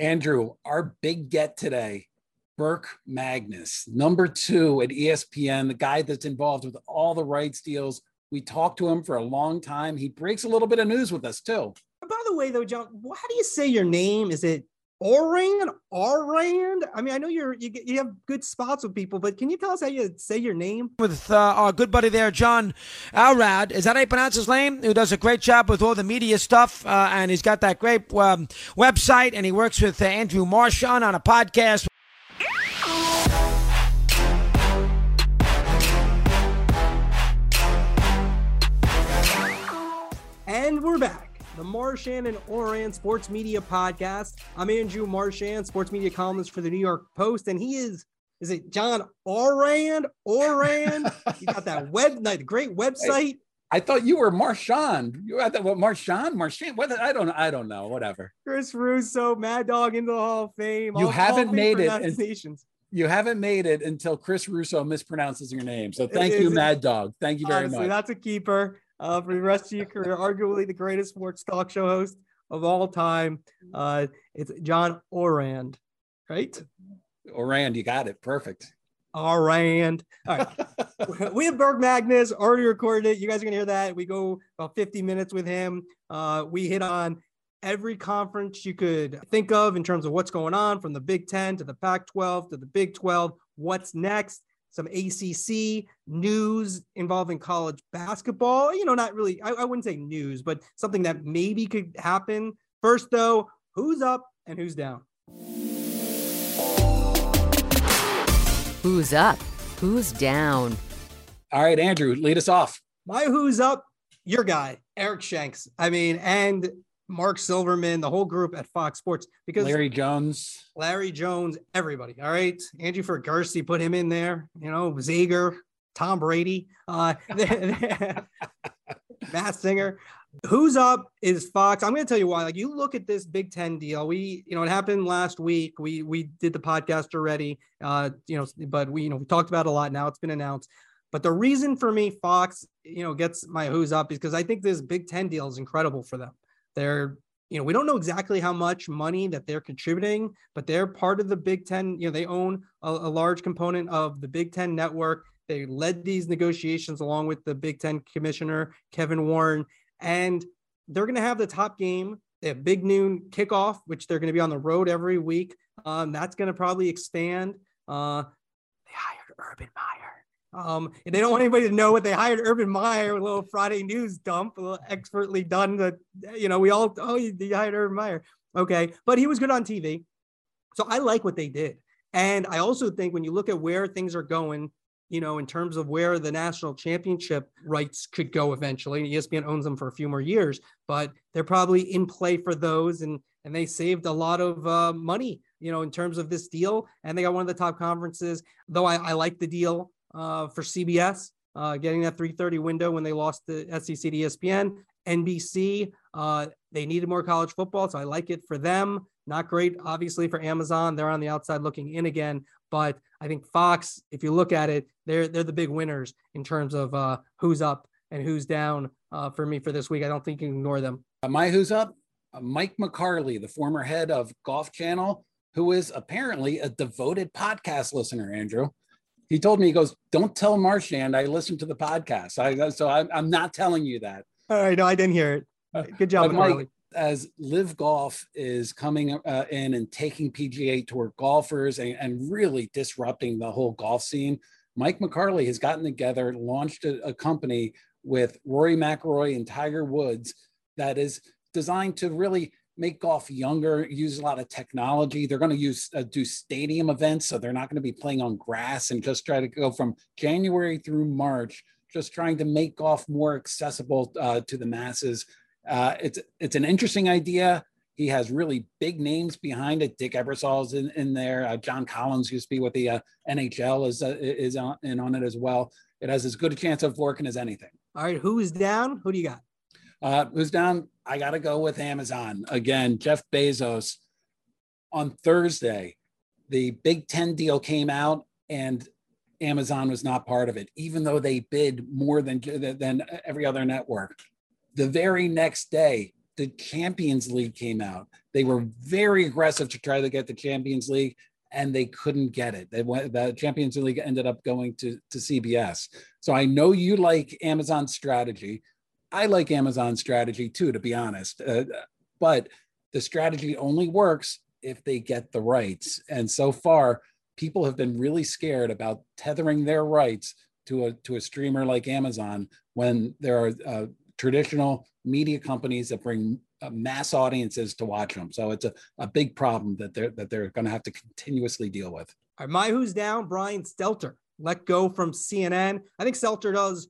Andrew, our big get today, Burke Magnus, number two at ESPN, the guy that's involved with all the rights deals. We talked to him for a long time. He breaks a little bit of news with us too. By the way, though, John, how do you say your name? Is it Orand? Orand? I mean, I know you're you, you have good spots with people, but can you tell us how you say your name? With uh, our good buddy there, John Alrad. Is that how you pronounce his name? Who does a great job with all the media stuff, uh, and he's got that great um, website, and he works with uh, Andrew Marchand on a podcast. And we're back the Marchand and Ourand Sports Media Podcast. I'm Andrew Marchand, sports media columnist for the New York Post, and he is is it John Oran? Oran? you got that web, that great website. I thought you were Marchand. You had that what Marchand? Marchand? What I don't I don't know. Whatever. Chris Russo, Mad Dog into the Hall of Fame. You haven't made it. You haven't made it until Chris Russo mispronounces your name. So thank you, Mad Dog. Thank you very Honestly, much. That's a keeper uh, for the rest of your career. Arguably the greatest sports talk show host of all time. Uh, it's John Orand, right? Orand, you got it. Perfect. Orand. All right. we have Burke Magnus already recorded it. You guys are going to hear that. We go about 50 minutes with him. Uh, we hit on every conference you could think of in terms of what's going on from the Big 10 to the Pac 12 to the Big 12. What's next? Some ACC news involving college basketball. You know, not really, I, I, wouldn't say news, but something that maybe could happen. First, though, who's up and who's down? Who's up? Who's down? All right, Andrew, lead us off. My who's up? Your guy, Eric Shanks. I mean, and Mark Silverman, the whole group at Fox Sports, because Larry Jones, Larry Jones, everybody. All right. Andrew Fegyveresi put him in there, you know, Zager, Tom Brady, uh, Masked Singer. Who's up is Fox. I'm going to tell you why. Like you look at this Big Ten deal. We, you know, it happened last week. We we did the podcast already. Uh, you know, but we, you know, we talked about a lot. Now it's been announced. But the reason for me, Fox, you know, gets my who's up is because I think this Big Ten deal is incredible for them. They're, you know, we don't know exactly how much money that they're contributing, but they're part of the Big Ten. You know, they own a, a large component of the Big Ten network. They led these negotiations along with the Big Ten commissioner, Kevin Warren, and they're going to have the top game. They have big noon kickoff, which they're going to be on the road every week. Um, that's going to probably expand. Uh, they hired Urban Meyer. Um, and they don't want anybody to know what they hired Urban Meyer, a little Friday news dump, a little expertly done. That you know, we all oh, you, you hired Urban Meyer, okay, but he was good on TV, so I like what they did, and I also think when you look at where things are going, you know, in terms of where the national championship rights could go eventually, ESPN owns them for a few more years, but they're probably in play for those, and and they saved a lot of uh, money, you know, in terms of this deal, and they got one of the top conferences. Though I, I like the deal uh, for CBS, uh, getting that 3:30 window when they lost the SEC to ESPN. NBC, uh, they needed more college football, so I like it for them. Not great, obviously, for Amazon. They're on the outside looking in again, but I think Fox, if you look at it, they're they're the big winners in terms of uh, who's up and who's down uh, for me for this week. I don't think you can ignore them. Uh, my who's up, uh, Mike McCarley, the former head of Golf Channel, who is apparently a devoted podcast listener. Andrew, he told me, he goes, "Don't tell Marchand I listened to the podcast." I so I'm, I'm not telling you that. All right, no, I didn't hear it. Uh, Good job, Mike. As LIV Golf is coming uh, in and taking PGA Tour golfers and, and, really disrupting the whole golf scene, Mike McCarley has gotten together, launched a, a company with Rory McIlroy and Tiger Woods that is designed to really make golf younger, use a lot of technology. They're going to use uh, do stadium events, so they're not going to be playing on grass and just try to go from January through March, just trying to make golf more accessible uh, to the masses. Uh, it's it's an interesting idea. He has really big names behind it. Dick Ebersol's in, in there. Uh, John Collins used to be with the uh, NHL is uh, is on, in on it as well. It has as good a chance of working as anything. All right, who is down? Who do you got? Uh, who's down? I got to go with Amazon again. Jeff Bezos on Thursday, the Big Ten deal came out, and Amazon was not part of it, even though they bid more than than every other network. The very next day, the Champions League came out. They were very aggressive to try to get the Champions League, and they couldn't get it. They went the Champions League ended up going to to CBS. So I know you like Amazon's strategy. I like Amazon's strategy too, to be honest. Uh, but the strategy only works if they get the rights. And so far, people have been really scared about tethering their rights to a to a streamer like Amazon when there are uh, traditional media companies that bring uh, mass audiences to watch them. So it's a, a big problem that they're that they're going to have to continuously deal with. All right, my who's down, Brian Stelter, let go from CNN. I think Stelter does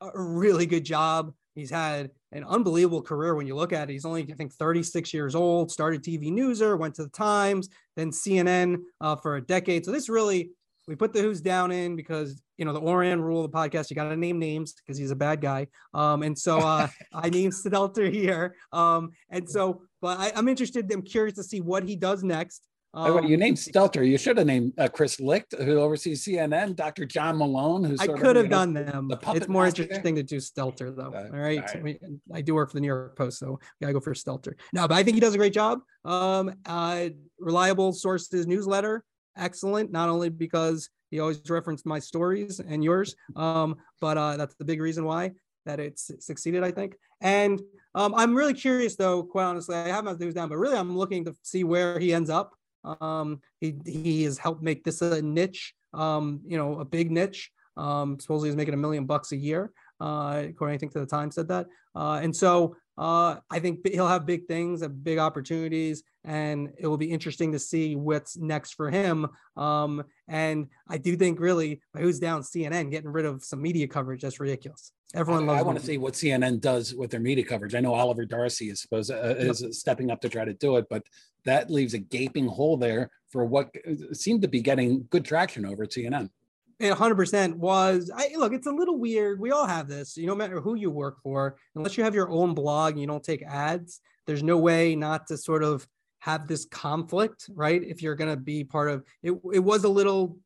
a really good job. He's had an unbelievable career when you look at it. He's only, I think, 36 years old, started TV Newser, went to the Times, then CNN uh, for a decade. So this really we put the who's down in because you know the Ourand rule of the podcast. You got to name names because he's a bad guy. Um, and so uh, I named Stelter here. Um, and so, but I, am interested. I'm curious to see what he does next. Um, you named Stelter. You should have named uh, Chris Licht, who oversees CNN. Dr. John Malone, who's I could have done them. The it's more interesting there. to do Stelter, though. Uh, all right, all right. I do work for the New York Post, so we gotta go for Stelter. No, but I think he does a great job. Um, uh, reliable sources newsletter excellent, not only because he always referenced my stories and yours, um, but uh, that's the big reason why that it's succeeded, I think. And um, I'm really curious, though, quite honestly, I haven't things down, but really I'm looking to see where he ends up. Um, he, he has helped make this a niche, um, you know, a big niche. Um, supposedly he's making a million bucks a year, uh, according I think to the Times said that. Uh, and so uh, I think he'll have big things, big opportunities, and it will be interesting to see what's next for him. Um, and I do think really who's down CNN getting rid of some media coverage. That's ridiculous. Everyone I, loves. I want to see what CNN does with their media coverage. I know Oliver Darcy is supposed uh, is stepping up to try to do it, but that leaves a gaping hole there for what uh, seemed to be getting good traction over at CNN. It 100% was I look it's a little weird we all have this you no matter who you work for unless you have your own blog and you don't take ads there's no way not to sort of have this conflict right if you're going to be part of it it was a little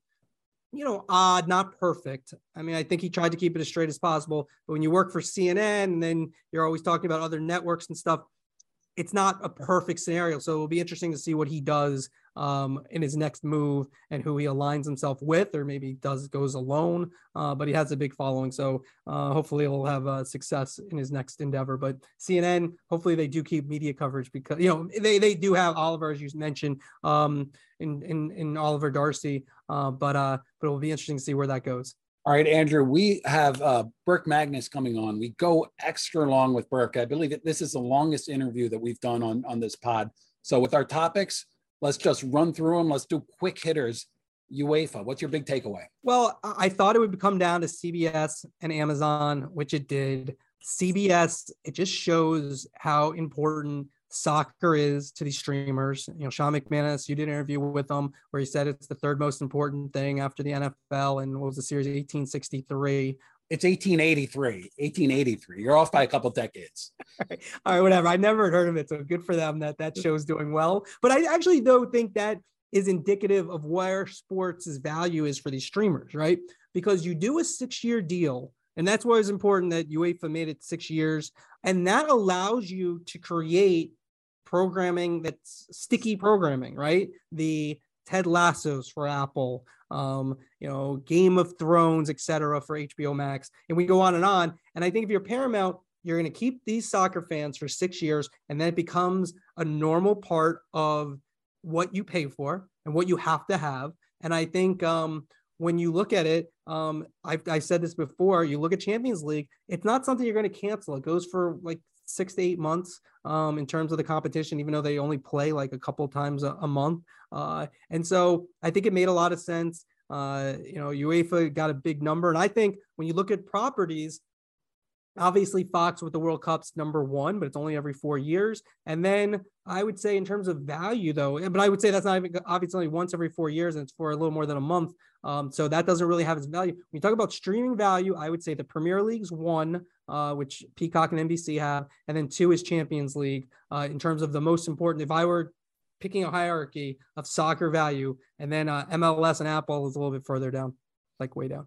you know odd not perfect i mean i think he tried to keep it as straight as possible but when you work for cnn and then you're always talking about other networks and stuff it's not a perfect scenario. So it'll be interesting to see what he does um, in his next move and who he aligns himself with, or maybe does goes alone. Uh, but he has a big following, so uh, hopefully he'll have uh, success in his next endeavor. But CNN, hopefully they do keep media coverage because you know they they do have Oliver, as you mentioned, um, in in in Oliver Darcy. Uh, but uh, but it will be interesting to see where that goes. All right, Andrew, we have uh, Burke Magnus coming on. We go extra long with Burke. I believe that this is the longest interview that we've done on, on this pod. So, with our topics, let's just run through them. Let's do quick hitters. UEFA, what's your big takeaway? Well, I thought it would come down to CBS and Amazon, which it did. CBS, it just shows how important soccer is to these streamers. You know, Sean McManus, you did an interview with him where he said it's the third most important thing after the NFL and what was the series 1863. It's 1883, 1883. You're off by a couple decades. All right. All right, whatever. I never heard of it, so good for them that that show's doing well. But I actually though think that is indicative of where sports' value is for these streamers, right? Because you do a six-year deal and that's why it's important that UEFA made it six years. And that allows you to create programming that's sticky programming, right? The Ted Lassos for Apple, um, you know, Game of Thrones, etc. for HBO Max. And we go on and on. And I think if you're Paramount, you're going to keep these soccer fans for six years, and then it becomes a normal part of what you pay for and what you have to have. And I think um, when you look at it, um, I've, I said this before, you look at Champions League, it's not something you're going to cancel. It goes for like six to eight months um, in terms of the competition, even though they only play like a couple times a, a month. Uh, and so I think it made a lot of sense. Uh, you know, UEFA got a big number. And I think when you look at properties, Obviously, Fox with the World Cup's number one, but it's only every four years. And then I would say, in terms of value, though, but I would say that's not even obviously once every four years, and it's for a little more than a month. Um, so that doesn't really have its value. When you talk about streaming value, I would say the Premier League's one, uh, which Peacock and NBC have, and then two is Champions League. Uh, in terms of the most important, if I were picking a hierarchy of soccer value, and then uh, MLS and Apple is a little bit further down, like way down.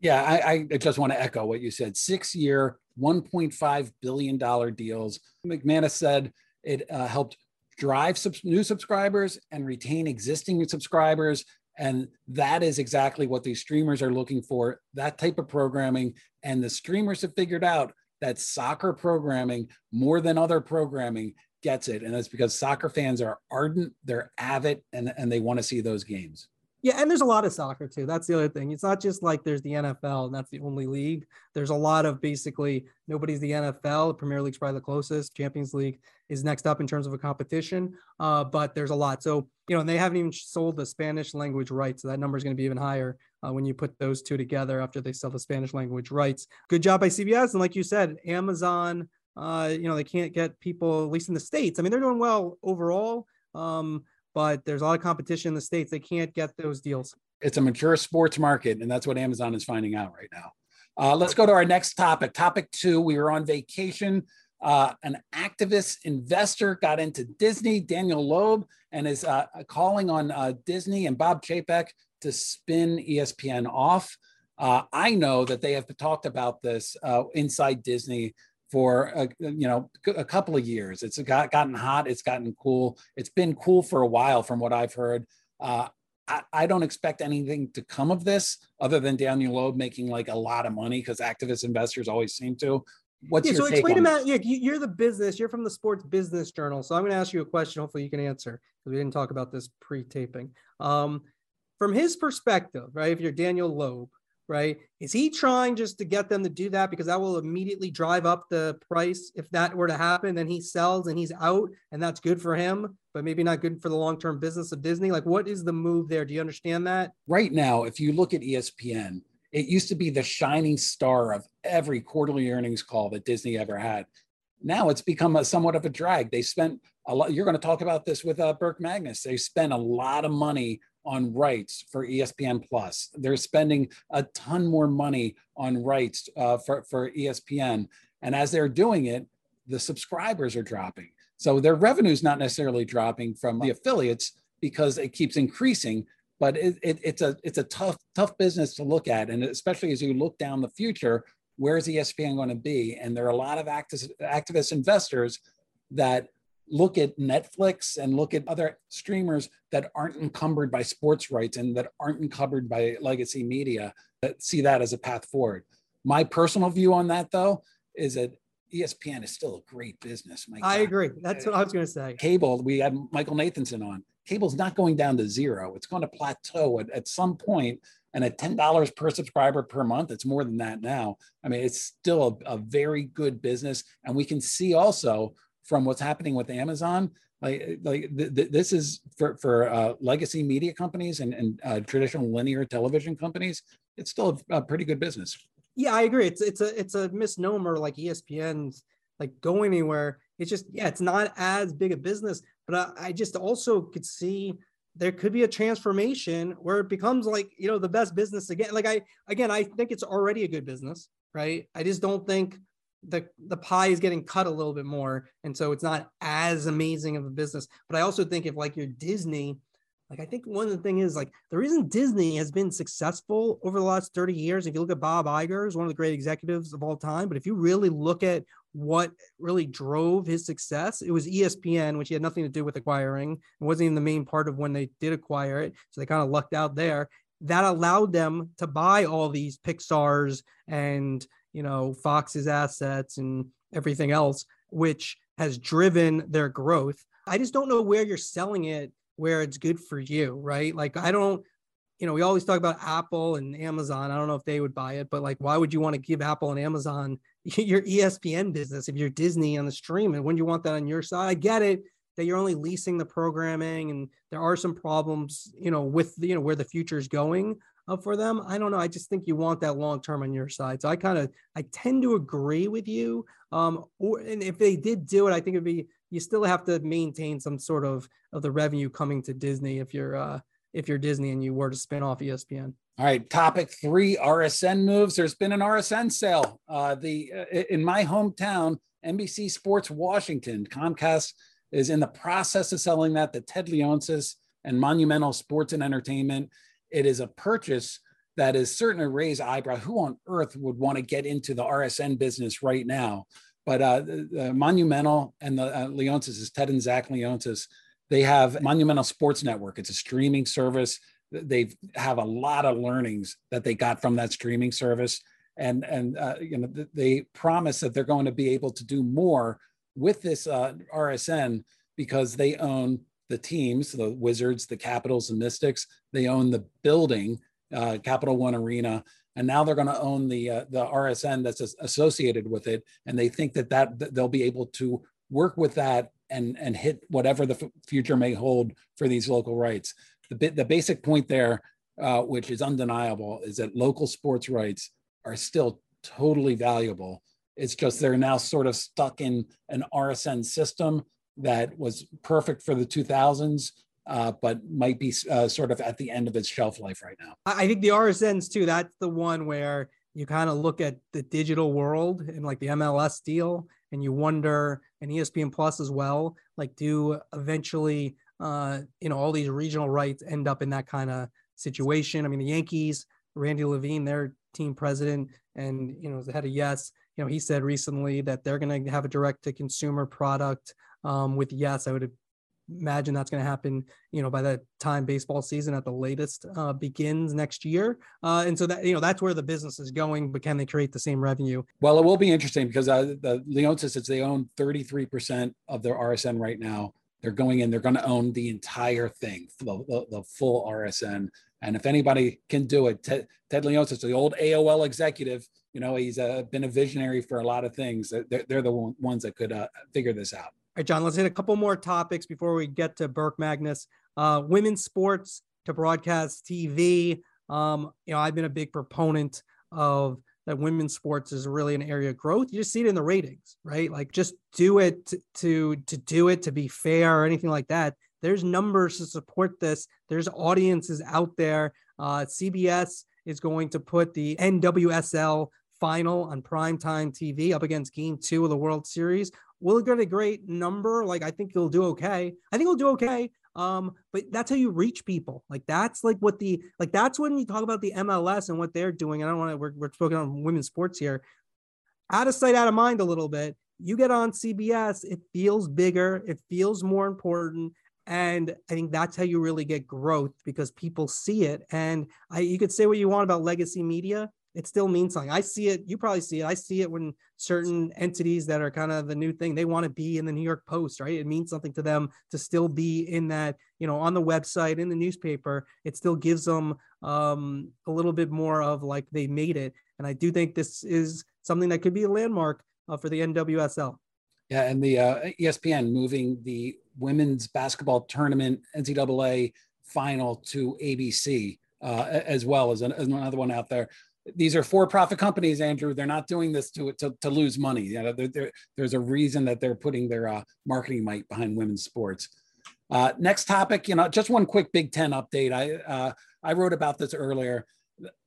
Yeah, I, I just want to echo what you said. Six year, $1.5 billion deals. McManus said it uh, helped drive sub- new subscribers and retain existing subscribers. And that is exactly what these streamers are looking for that type of programming. And the streamers have figured out that soccer programming, more than other programming, gets it. And it's because soccer fans are ardent, they're avid, and, and they want to see those games. Yeah, and there's a lot of soccer too. That's the other thing. It's not just like there's the NFL and that's the only league. There's a lot of basically nobody's the NFL. Premier League's probably the closest. Champions League is next up in terms of a competition. Uh, but there's a lot. So you know, and they haven't even sold the Spanish language rights. So that number is going to be even higher uh, when you put those two together after they sell the Spanish language rights. Good job by CBS. And like you said, Amazon. Uh, you know, they can't get people at least in the states. I mean, they're doing well overall. Um, but there's a lot of competition in the states. They can't get those deals. It's a mature sports market, and that's what Amazon is finding out right now. Uh, let's go to our next topic. Topic two: We were on vacation. Uh, an activist investor got into Disney, Daniel Loeb, and is uh, calling on uh, Disney and Bob Chapek to spin ESPN off. Uh, I know that they have talked about this uh, inside Disney for a, you know a couple of years. It's got, gotten hot. It's gotten cool. It's been cool for a while, from what I've heard. Uh, I, I, don't expect anything to come of this other than Daniel Loeb making like a lot of money because activist investors always seem to. What's yeah, your so take explain on about yeah, you're the business. You're from the Sports Business Journal, so I'm going to ask you a question. Hopefully, you can answer because we didn't talk about this pre-taping. Um, from his perspective, right? If you're Daniel Loeb, right? Is he trying just to get them to do that because that will immediately drive up the price? If that were to happen, then he sells and he's out, and that's good for him, but maybe not good for the long term business of Disney. Like, what is the move there? Do you understand that? Right now, if you look at ESPN, it used to be the shining star of every quarterly earnings call that Disney ever had. Now it's become a somewhat of a drag. They spent a lot. You're going to talk about this with uh, Burke Magnus. They spent a lot of money on rights for ESPN Plus. They're spending a ton more money on rights uh, for, for ESPN. And as they're doing it, the subscribers are dropping. So their revenue is not necessarily dropping from the affiliates because it keeps increasing. But it, it, it's a it's a tough tough business to look at, and especially as you look down the future, where's ESPN going to be? And there are a lot of activist, activist investors that look at Netflix and look at other streamers that aren't encumbered by sports rights and that aren't encumbered by legacy media that see that as a path forward. My personal view on that, though, is that ESPN is still a great business. I agree. That's what I was going to say. Cable, we had Michael Nathanson on. Cable's not going down to zero. It's going to plateau at, at some point, and at $10 per subscriber per month, it's more than that now. I mean, it's still a, a very good business. And we can see also from what's happening with Amazon. Like, like th- th- this is for for uh, legacy media companies and, and uh, traditional linear television companies. It's still a, a, pretty good business. Yeah, I agree. It's it's a it's a misnomer like ESPN's like go anywhere. It's just yeah, it's not as big a business. But I, I just also could see there could be a transformation where it becomes like you know the best business again. Like I again, I think it's already a good business, right? I just don't think the the pie is getting cut a little bit more. And so it's not as amazing of a business. But i also think if like you're disney like i think one of the thing is like the reason disney has been successful over the last 30 years if you look at bob Iger is one of the great executives of all time. But if you really look at what really drove his success it was espn which he had nothing to do with acquiring. It wasn't even the main part of when they did acquire it. So they kind of lucked out there. That allowed them to buy all these pixars and you know, Fox's assets and everything else, which has driven their growth. I just don't know where you're selling it where it's good for you, right? Like, I don't, you know, we always talk about Apple and Amazon. I don't know if they would buy it, but like, why would you want to give Apple and Amazon your ESPN business if you're Disney on the stream? And wouldn't you want that on your side? I get it that you're only leasing the programming and there are some problems, you know, with, you know, where the future is going for them. I don't know. I just think you want that long term on your side. So I kind of I tend to agree with you. Um, or and if they did do it, I think it'd be you still have to maintain some sort of of the revenue coming to Disney if you're uh if you're Disney and you were to spin off ESPN. All right, topic three: RSN moves. There's been an RSN sale. Uh, the uh, in my hometown, NBC Sports Washington, Comcast is in the process of selling that The Ted Leonsis and Monumental Sports and Entertainment. It is a purchase that is certain to raise eyebrow. Who on earth would want to get into the RSN business right now? But uh, the, the Monumental and the uh, Leonsis is Ted and Zach Leonsis. They have Monumental Sports Network. It's a streaming service. They have a lot of learnings that they got from that streaming service, and and uh, you know they promise that they're going to be able to do more with this uh, RSN because they own the teams, the Wizards, the Capitals, and Mystics. They own the building, uh, Capital One Arena, and now they're going to own the uh, the RSN that's associated with it. And they think that, that they'll be able to work with that and and hit whatever the f- future may hold for these local rights. The bit the basic point there, uh, which is undeniable, is that local sports rights are still totally valuable. It's just they're now sort of stuck in an RSN system that was perfect for the 2000s, uh, but might be uh, sort of at the end of its shelf life right now. I think the RSNs too. That's the one where you kind of look at the digital world and like the MLS deal, and you wonder, and ESPN Plus as well. Like, do eventually, uh, you know, all these regional rights end up in that kind of situation? I mean, the Yankees, Randy Levine, their team president, and you know, the head of Yes, you know, he said recently that they're going to have a direct to consumer product um, with yes, I would imagine that's going to happen, you know, by the time baseball season at the latest uh, begins next year. Uh, and so that, you know, that's where the business is going, but can they create the same revenue? Well, it will be interesting because uh, the Leonsis, it's they own 33% of their RSN right now. They're going in, they're going to own the entire thing, the, the, the full RSN. And if anybody can do it, Ted, Ted Leonsis, the old AOL executive, you know, he's uh, been a visionary for a lot of things. They're, they're the ones that could uh, figure this out. Right, John, let's hit a couple more topics before we get to Burke Magnus. Uh, women's sports to broadcast TV. Um, you know, I've been a big proponent of that women's sports is really an area of growth. You just see it in the ratings, right? Like just do it to, to, to do it to be fair or anything like that. There's numbers to support this. There's audiences out there. Uh, CBS is going to put the NWSL final on primetime TV up against game two of the World Series Will it get a great number? Like I think he'll do okay. I think he'll do okay. Um, but that's how you reach people. Like that's like what the like that's when you talk about the MLS and what they're doing. And I don't want to we're we're focusing on women's sports here. Out of sight, out of mind a little bit. You get on CBS, it feels bigger, it feels more important. And I think that's how you really get growth because people see it. And I you could say what you want about legacy media it still means something. I see it. You probably see it. I see it when certain entities that are kind of the new thing, they want to be in the New York Post, right? It means something to them to still be in that, you know, on the website, in the newspaper. It still gives them um, a little bit more of like they made it. And I do think this is something that could be a landmark uh, for the NWSL. Yeah, and the uh, ESPN moving the women's basketball tournament NCAA final to ABC uh, as well as, an, as another one out there these are for-profit companies, Andrew. They're not doing this to to, to lose money. You know, they're, they're, there's a reason that they're putting their uh, marketing might behind women's sports. Uh, next topic, you know, just one quick Big Ten update. I uh, I wrote about this earlier.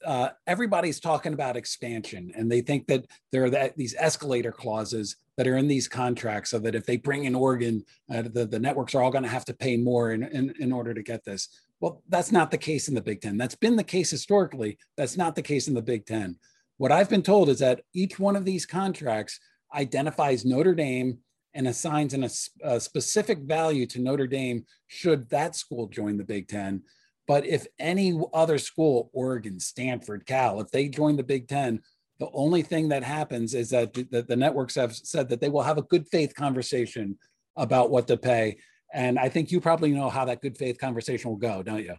Uh, everybody's talking about expansion, and they think that there are that, these escalator clauses that are in these contracts, so that if they bring in Oregon, uh, the the networks are all going to have to pay more in, in in order to get this. Well, that's not the case in the Big Ten. That's been the case historically. That's not the case in the Big Ten. What I've been told is that each one of these contracts identifies Notre Dame and assigns an, a, a specific value to Notre Dame should that school join the Big Ten. But if any other school, Oregon, Stanford, Cal, if they join the Big Ten, the only thing that happens is that the, the networks have said that they will have a good faith conversation about what to pay. And I think you probably know how that good faith conversation will go, don't you?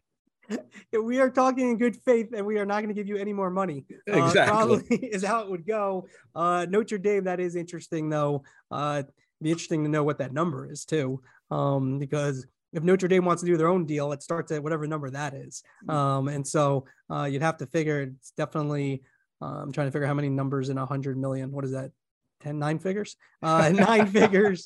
we are talking in good faith and we are not going to give you any more money. Uh, exactly. Probably is how it would go. Uh, Notre Dame, that is interesting though. Uh, be interesting to know what that number is too. Um, because if Notre Dame wants to do their own deal, it starts at whatever number that is. Mm. Um, and so uh, you'd have to figure it's definitely, uh, I'm trying to figure how many numbers in a hundred million. What is that? 10 nine figures uh nine figures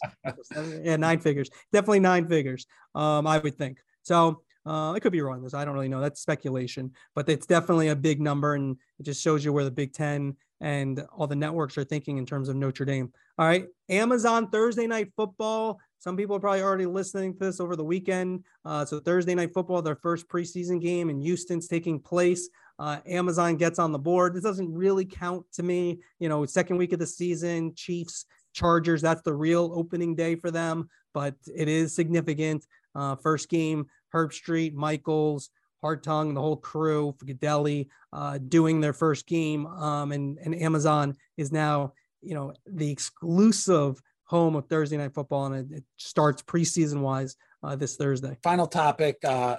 yeah nine figures definitely nine figures um i would think so uh, I could be wrong. This I don't really know. That's speculation, but it's definitely a big number, and it just shows you where the Big Ten and all the networks are thinking in terms of Notre Dame. All right, Amazon Thursday Night Football. Some people are probably already listening to this over the weekend. Uh, so Thursday Night Football, their first preseason game in Houston's taking place. Uh, Amazon gets on the board. This doesn't really count to me. You know, second week of the season, Chiefs, Chargers, that's the real opening day for them, but it is significant. Uh, first game, Herbstreit, Michaels, Hartung, the whole crew, Gaudelli, uh, doing their first game. Um, and, and Amazon is now, you know, the exclusive home of Thursday night football, and it, it starts preseason wise uh, this Thursday. Final topic. Uh,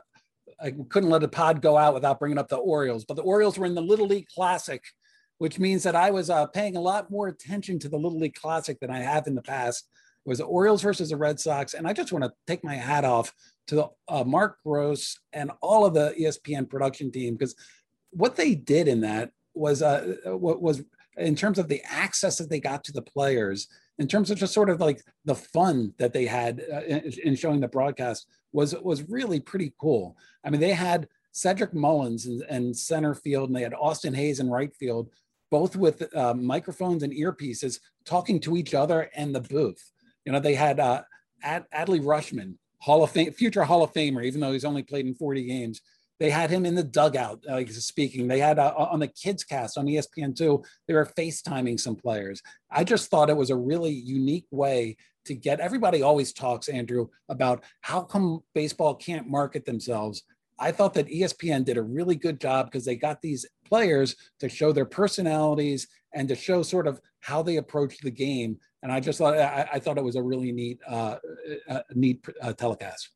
I couldn't let a pod go out without bringing up the Orioles, but the Orioles were in the Little League Classic, which means that I was uh, paying a lot more attention to the Little League Classic than I have in the past. It was the Orioles versus the Red Sox, and I just want to take my hat off to uh, Mark Gross and all of the ESPN production team because what they did in that was uh, was in terms of the access that they got to the players in terms of just sort of like the fun that they had uh, in, in, showing the broadcast was was really pretty cool. I mean, they had Cedric Mullins in, in center field, and they had Austin Hays in right field, both with uh, microphones and earpieces, talking to each other and the booth. You know, they had uh, Ad- Adley Rutschman, Hall of Fame, future Hall of Famer, even though he's only played in 40 games. They had him in the dugout, like uh, speaking. They had uh, on the kids cast on ESPN2, they were FaceTiming some players. I just thought it was a really unique way to get everybody always talks, Andrew, about how come baseball can't market themselves. I thought that ESPN did a really good job because they got these players to show their personalities and to show sort of how they approach the game. And I just thought I, I thought it was a really neat, uh, uh, neat uh, telecast.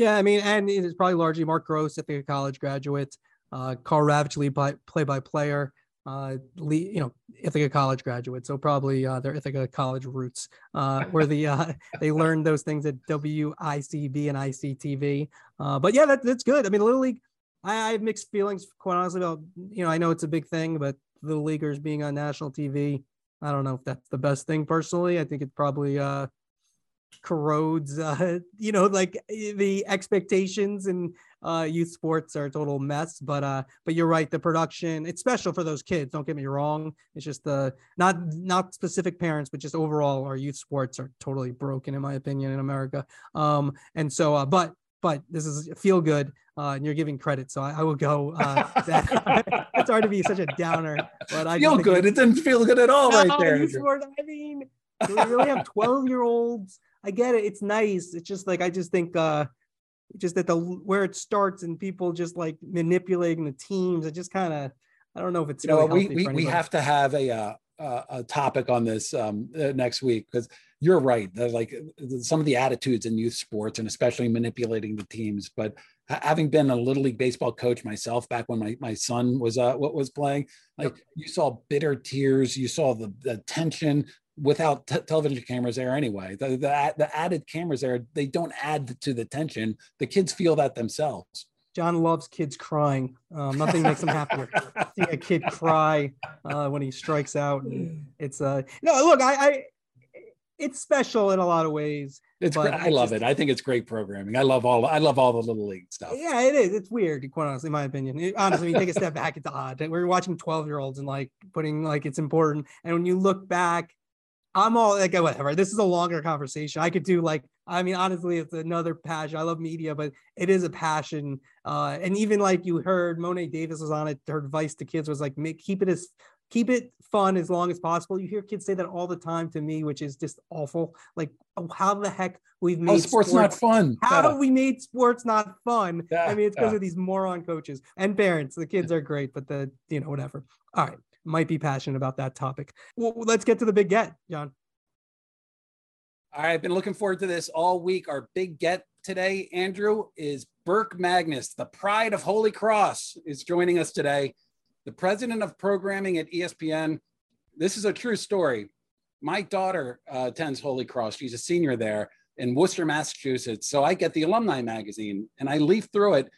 Yeah, I mean, and it's probably largely Mark Gross, Ithaca College graduate, uh, Karl Ravech, lead by play-by-player, uh, lead, you know, Ithaca College graduate. So probably uh, their Ithaca College roots, uh, where the uh, they learned those things at WICB and ICTV. Uh, but yeah, that, that's good. I mean, Little League, I, I have mixed feelings, quite honestly, about you know, I know it's a big thing, but Little Leaguers being on national TV, I don't know if that's the best thing personally. I think it probably uh, corrodes uh you know like eh, the expectations and uh youth sports are a total mess but uh but you're right the production it's special for those kids don't get me wrong it's just the uh, not not specific parents but just overall our youth sports are totally broken in my opinion in america um and so uh but but this is feel good uh, and you're giving credit, so I, I will go. Uh, that, it's hard to be such a downer, but I feel good. It didn't feel good at all, no, right there. Sport, I mean, we really have 12 year olds I get it. It's nice. It's just like I just think uh just that the where it starts and people just like manipulating the teams. It just kind of I don't know if it's you know we we, we have to have a uh, a topic on this um, uh, next week because you're right. like some of the attitudes in youth sports and especially manipulating the teams. But having been a little league baseball coach myself back when my, my son was uh what was playing, like you saw bitter tears, you saw the, the tension, without t- television cameras there anyway. The, the, the added cameras there, they don't add to the tension. The kids feel that themselves. John loves kids crying. Um, nothing makes him happier. See a kid cry uh, when he strikes out. It's uh no look, I, I it's special in a lot of ways. It's great. I love just, it. I think it's great programming. I love all I love all the little league stuff. Yeah, it is. It's weird, quite honestly, in my opinion. It, honestly, when you take a step back, it's odd. We're watching 12 year olds and like putting like it's important. And when you look back I'm all like, whatever. This is a longer conversation. I could do like, I mean, honestly, it's another passion. I love media, but it is a passion. Uh, and even like you heard, Mo'ne Davis was on it. Her advice to kids was like, make keep it as keep it fun as long as possible. You hear kids say that all the time to me, which is just awful. Like, oh, how the heck we've made oh, sports, sports, not fun? How yeah. have we made sports not fun? Yeah, I mean, it's because yeah. of these moron coaches and parents. The kids are great, but the you know whatever. All right might be passionate about that topic. Well, let's get to the big get, John. I've been looking forward to this all week. Our big get today, Andrew, is Burke Magnus, the pride of Holy Cross, is joining us today. The president of programming at ESPN. This is a true story. My daughter uh, attends Holy Cross. She's a senior there in Worcester, Massachusetts. So I get the alumni magazine and I leaf through it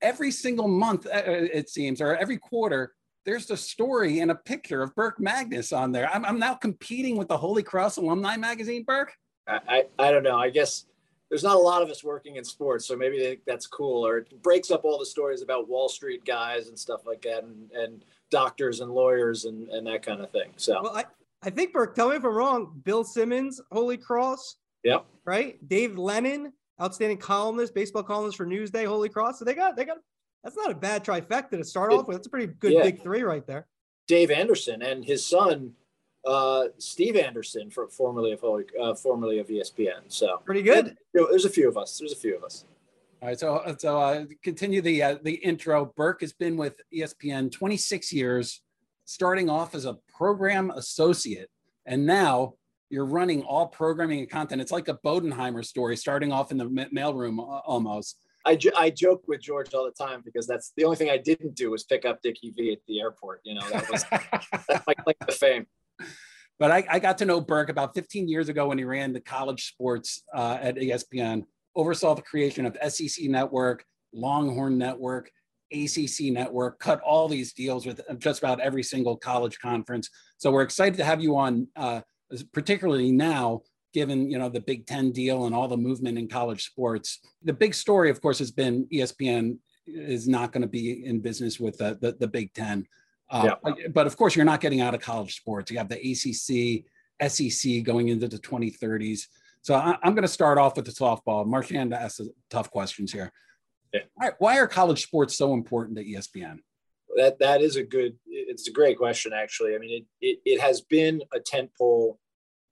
every single month, uh, it seems, or every quarter there's the story and a picture of Burke Magnus on there. I'm, I'm now competing with the Holy Cross Alumni Magazine, Burke. I, I, I don't know. I guess there's not a lot of us working in sports, so maybe they think that's cool, or it breaks up all the stories about Wall Street guys and stuff like that, and, and doctors and lawyers and, and that kind of thing. So, well, I, I think Burke, tell me if I'm wrong. Bill Simmons, Holy Cross. Yep. Right. Dave Lennon, outstanding columnist, baseball columnist for Newsday, Holy Cross. So they got they got that's not a bad trifecta to start off with. That's a pretty good Yeah. big three right there. Dave Anderson and his son, uh, Steve Anderson, for formerly of Holy, uh, formerly of ESPN. So Pretty good. You know, there's a few of us. There's a few of us. All right, so so uh, continue the uh, the intro. Burke has been with ESPN 26 years, starting off as a program associate, and now you're running all programming and content. It's like a Bodenheimer story, starting off in the ma- mailroom uh, almost. I, jo- I joke with George all the time because that's the only thing I didn't do was pick up Dickie V at the airport. You know, that was that's my claim to fame. but I, I got to know Burke about 15 years ago when he ran the college sports uh, at ESPN, oversaw the creation of SEC Network, Longhorn Network, ACC Network, cut all these deals with just about every single college conference. So we're excited to have you on, uh, particularly now, given you know the Big Ten deal and all the movement in college sports. The big story, of course, has been ESPN is not going to be in business with the, the, the Big Ten. Uh, Yeah. but, of course, you're not getting out of college sports. You have the ACC, SEC going into the 2030s. So I, I'm going to start off with the softball. Marchand asked the tough questions here. Yeah. Why, why are college sports so important to ESPN? That that is a good. It's a great question, actually. I mean, it it, it has been a tentpole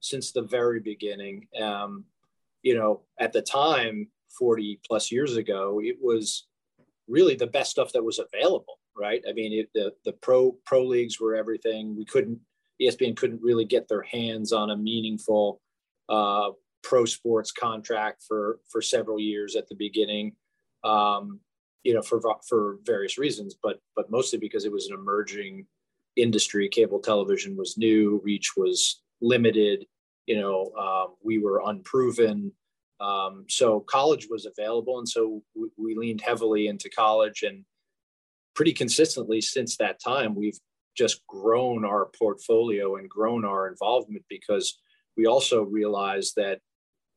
since the very beginning. Um, you know, at the time, 40 plus years ago, it was really the best stuff that was available, right? I mean, it, the the pro pro leagues were everything. We couldn't ESPN couldn't really get their hands on a meaningful uh, pro sports contract for for several years at the beginning. Um, you know, for for various reasons, but but mostly because it was an emerging industry. Cable television was new, reach was limited. You know, um, we were unproven. Um, so college was available, and so we, we leaned heavily into college, and pretty consistently since that time, we've just grown our portfolio and grown our involvement because we also realized that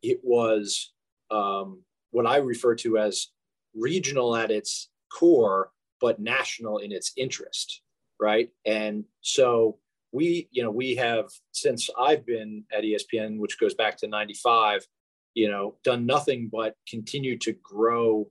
it was um, what I refer to as regional at its core, but national in its interest, right? And so we, you know, we have since I've been at ESPN, which goes back to '95, you know, done nothing but continue to grow,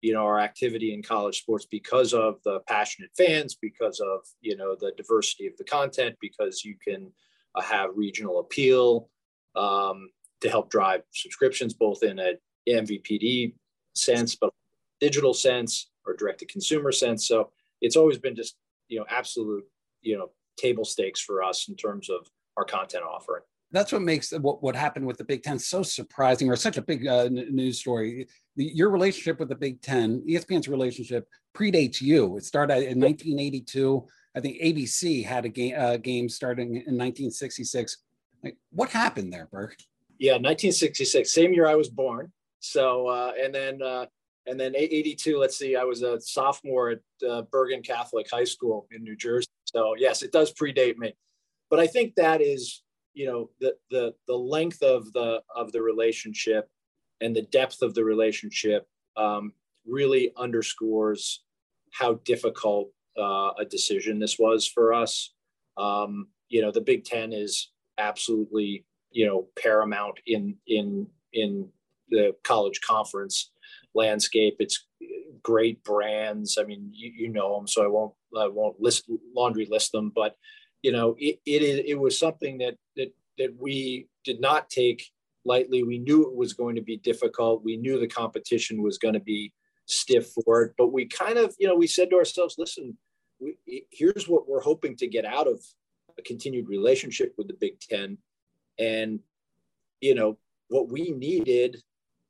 you know, our activity in college sports because of the passionate fans, because of you know the diversity of the content, because you can uh, have regional appeal um, to help drive subscriptions, both in a MVPD sense, but digital sense or direct to consumer sense. So it's always been just, you know, absolute, you know, table stakes for us in terms of our content offering. That's what makes what, what happened with the Big Ten so surprising or such a big uh, n- news story. The, your relationship with the Big Ten, ESPN's relationship predates you. It started in 1982. I think ABC had a game, uh, game starting in 1966. Like, what happened there, Burke? Yeah, 1966, same year I was born. So, uh, and then, uh, and then 82, let's see, I was a sophomore at uh, Bergen Catholic High School in New Jersey. So yes, it does predate me, but I think that is, you know, the, the, the length of the, of the relationship and the depth of the relationship um, really underscores how difficult uh, a decision this was for us. Um, you know, the Big Ten is absolutely, you know, paramount in, in, in the college conference landscape. It's great brands. I mean, you, you know them, so I won't I won't list laundry list them, but you know, it it, it was something that that that we did not take lightly. We knew it was going to be difficult. We knew the competition was going to be stiff for it, but we kind of, you know, we said to ourselves, listen, we, here's what we're hoping to get out of a continued relationship with the Big Ten, and you know what we needed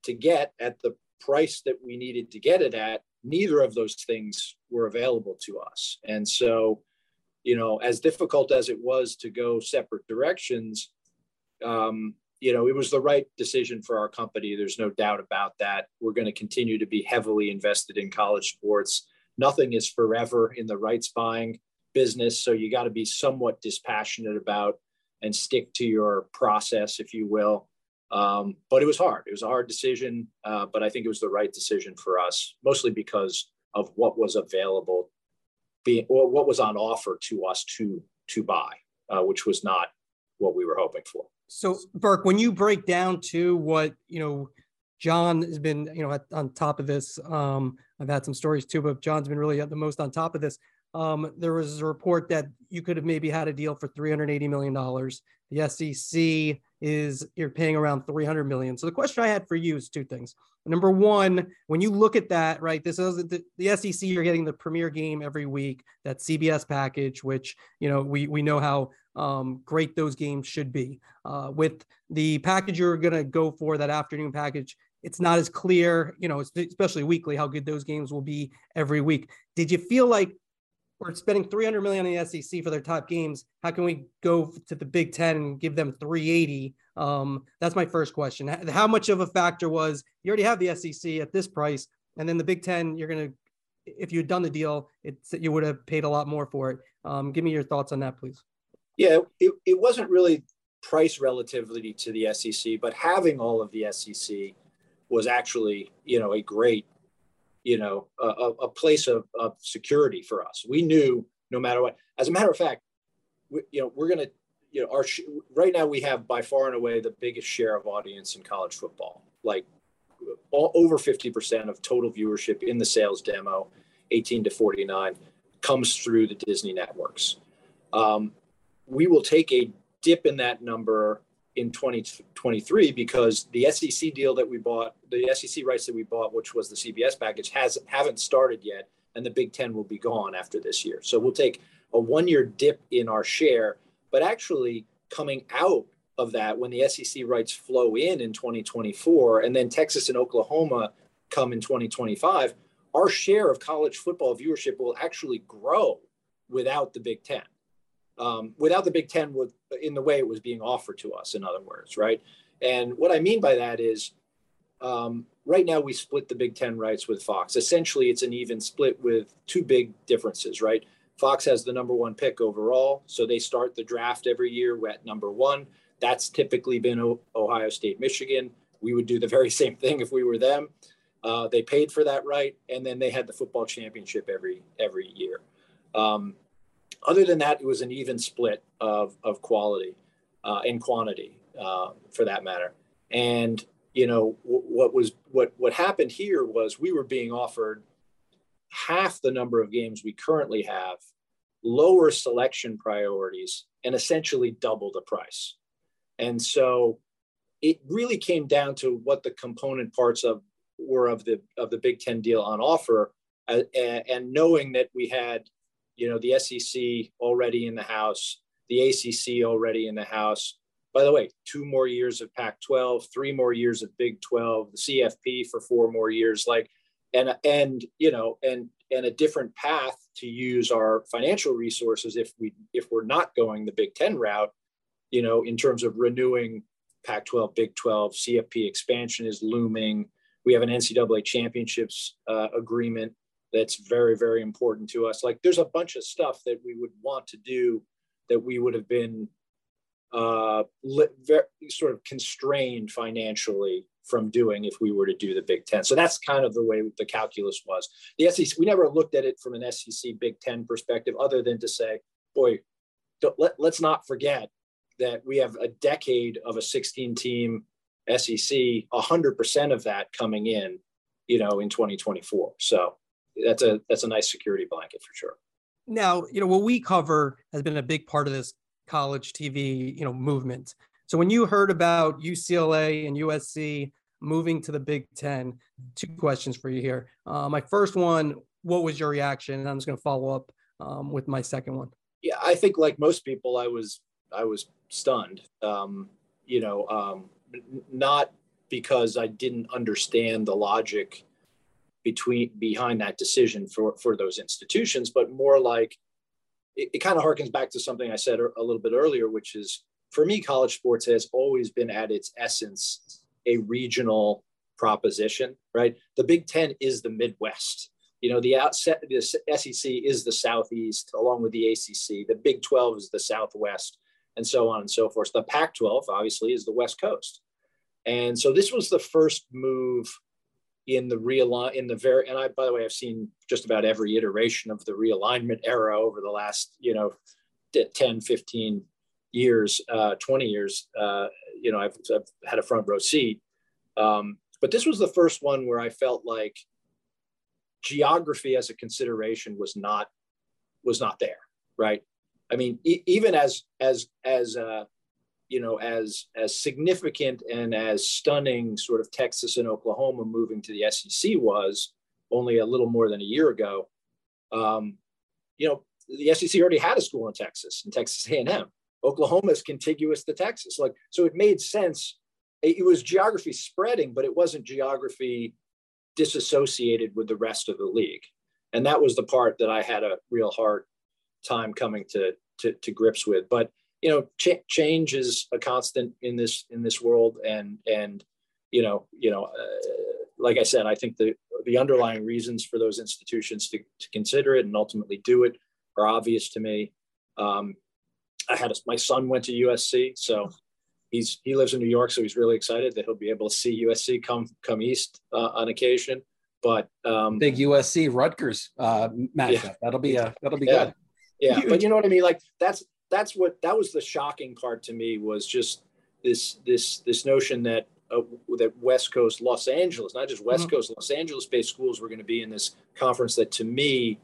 to get at the price that we needed to get it at, neither of those things were available to us. And so, you know, as difficult as it was to go separate directions, um, you know, it was the right decision for our company. There's no doubt about that. We're going to continue to be heavily invested in college sports. Nothing is forever in the rights buying business. So you got to be somewhat dispassionate about and stick to your process, if you will. Um, but it was hard. It was a hard decision, uh, but I think it was the right decision for us, mostly because of what was available, being or what was on offer to us to to buy, uh, which was not what we were hoping for. So, Burke, when you break down to what you know John has been, you know, at, on top of this. Um, I've had some stories too, but John's been really the most on top of this. Um, there was a report that you could have maybe had a deal for 380 million dollars. The SEC is you're paying around 300 million. So the question I had for you is two things. Number one, when you look at that, right, this is the, the SEC. You're getting the premier game every week, that CBS package, which you know we we know how um, great those games should be. Uh, with the package you're going to go for that afternoon package, it's not as clear, you know, especially weekly, how good those games will be every week. Did you feel like we're spending 300 million on the SEC for their top games? How can we go to the Big Ten and give them 380? Um, that's my first question. How much of a factor was you already have the SEC at this price, and then the Big Ten, you're going to, if you had done the deal, it's you would have paid a lot more for it. Um, give me your thoughts on that, please. Yeah, it, it wasn't really price relatively to the SEC, but having all of the SEC was actually, you know, a great, you know, a, a place of, of security for us. We knew no matter what. As a matter of fact, we, you know, we're going to, you know, our right now we have by far and away the biggest share of audience in college football, like all, over 50% of total viewership in the sales demo, 18 to 49, comes through the Disney networks. Um, we will take a dip in that number in 2023 because the SEC deal that we bought, the SEC rights that we bought, which was the CBS package, has haven't started yet, and the Big Ten will be gone after this year. So we'll take a one-year dip in our share, but actually coming out of that when the SEC rights flow in in 2024, and then Texas and Oklahoma come in 2025, our share of college football viewership will actually grow without the Big Ten um, without the Big Ten with in the way it was being offered to us. In other words, right? And what I mean by that is, um, right now we split the Big Ten rights with Fox. Essentially, it's an even split with two big differences, right? Fox has the number one pick overall, so they start the draft every year at number one. That's typically been Ohio State, Michigan. We would do the very same thing if we were them. Uh, they paid for that right, and then they had the football championship every every year. Um, other than that, it was an even split of, of quality uh, and quantity uh, for that matter. And, you know, w- what was what what happened here was we were being offered half the number of games we currently have, lower selection priorities, and essentially double the price. And so it really came down to what the component parts of were of the of the Big Ten deal on offer, uh, and knowing that we had you know, the SEC already in the house, the ACC already in the house. By the way, two more years of Pac 12, three more years of Big 12, the CFP for four more years, like, and, and, you know, and, and a different path to use our financial resources if we, if we're not going the Big 10 route, you know, in terms of renewing Pac 12, Big 12, CFP expansion is looming. We have an NCAA championships uh, agreement that's very very important to us like there's a bunch of stuff that we would want to do that we would have been uh, li- very, sort of constrained financially from doing if we were to do the Big Ten. So that's kind of the way the calculus was. The SEC, we never looked at it from an SEC Big Ten perspective, other than to say, boy, let, let's not forget that we have a decade of a 16 team SEC, 100% of that coming in, you know, in 2024. So that's a that's a nice security blanket for sure. Now, you know, what we cover has been a big part of this college TV, you know, movement. So when you heard about UCLA and USC moving to the Big Ten, two questions for you here. Uh, my first one, what was your reaction? And I'm just going to follow up um, with my second one. Yeah, I think like most people, I was I was stunned. Um, you know, um, not because I didn't understand the logic between behind that decision for for those institutions, but more like it, it kind of harkens back to something I said er, a little bit earlier, which is for me, college sports has always been at its essence a regional proposition, right? The Big Ten is the Midwest. You know, the outset, the SEC is the Southeast, along with the ACC. The Big 12 is the Southwest, and so on and so forth. The Pac 12, obviously, is the West Coast. And so this was the first move in the realign in the very and I by the way I've seen just about every iteration of the realignment era over the last you know 10 15 years uh, 20 years uh, you know I've, I've, had a front row seat um, but this was the first one where I felt like geography as a consideration was not was not there, right? I mean, e- even as as as uh, you know, as as significant and as stunning, sort of Texas and Oklahoma moving to the SEC was only a little more than a year ago. Um, you know, the SEC already had a school in Texas, in Texas A&M. Oklahoma is contiguous to Texas, like so. It made sense. It, it was geography spreading, but it wasn't geography disassociated with the rest of the league, and that was the part that I had a real hard time coming to to, to grips with. But you know, ch- change is a constant in this in this world, and and you know, you know, uh, like I said, I think the the underlying reasons for those institutions to, to consider it and ultimately do it are obvious to me. Um, I had a, my son went to USC, so he's he lives in New York, so he's really excited that he'll be able to see USC come come east uh, on occasion. But um, big USC Rutgers uh, matchup. Yeah. That'll be a that'll be yeah. good. Yeah, but you know what I mean. Like that's that's what that was the shocking part to me was just this this this notion that uh, that West Coast Los Angeles, not just West mm-hmm. Coast Los Angeles based schools, were going to be in this conference that to me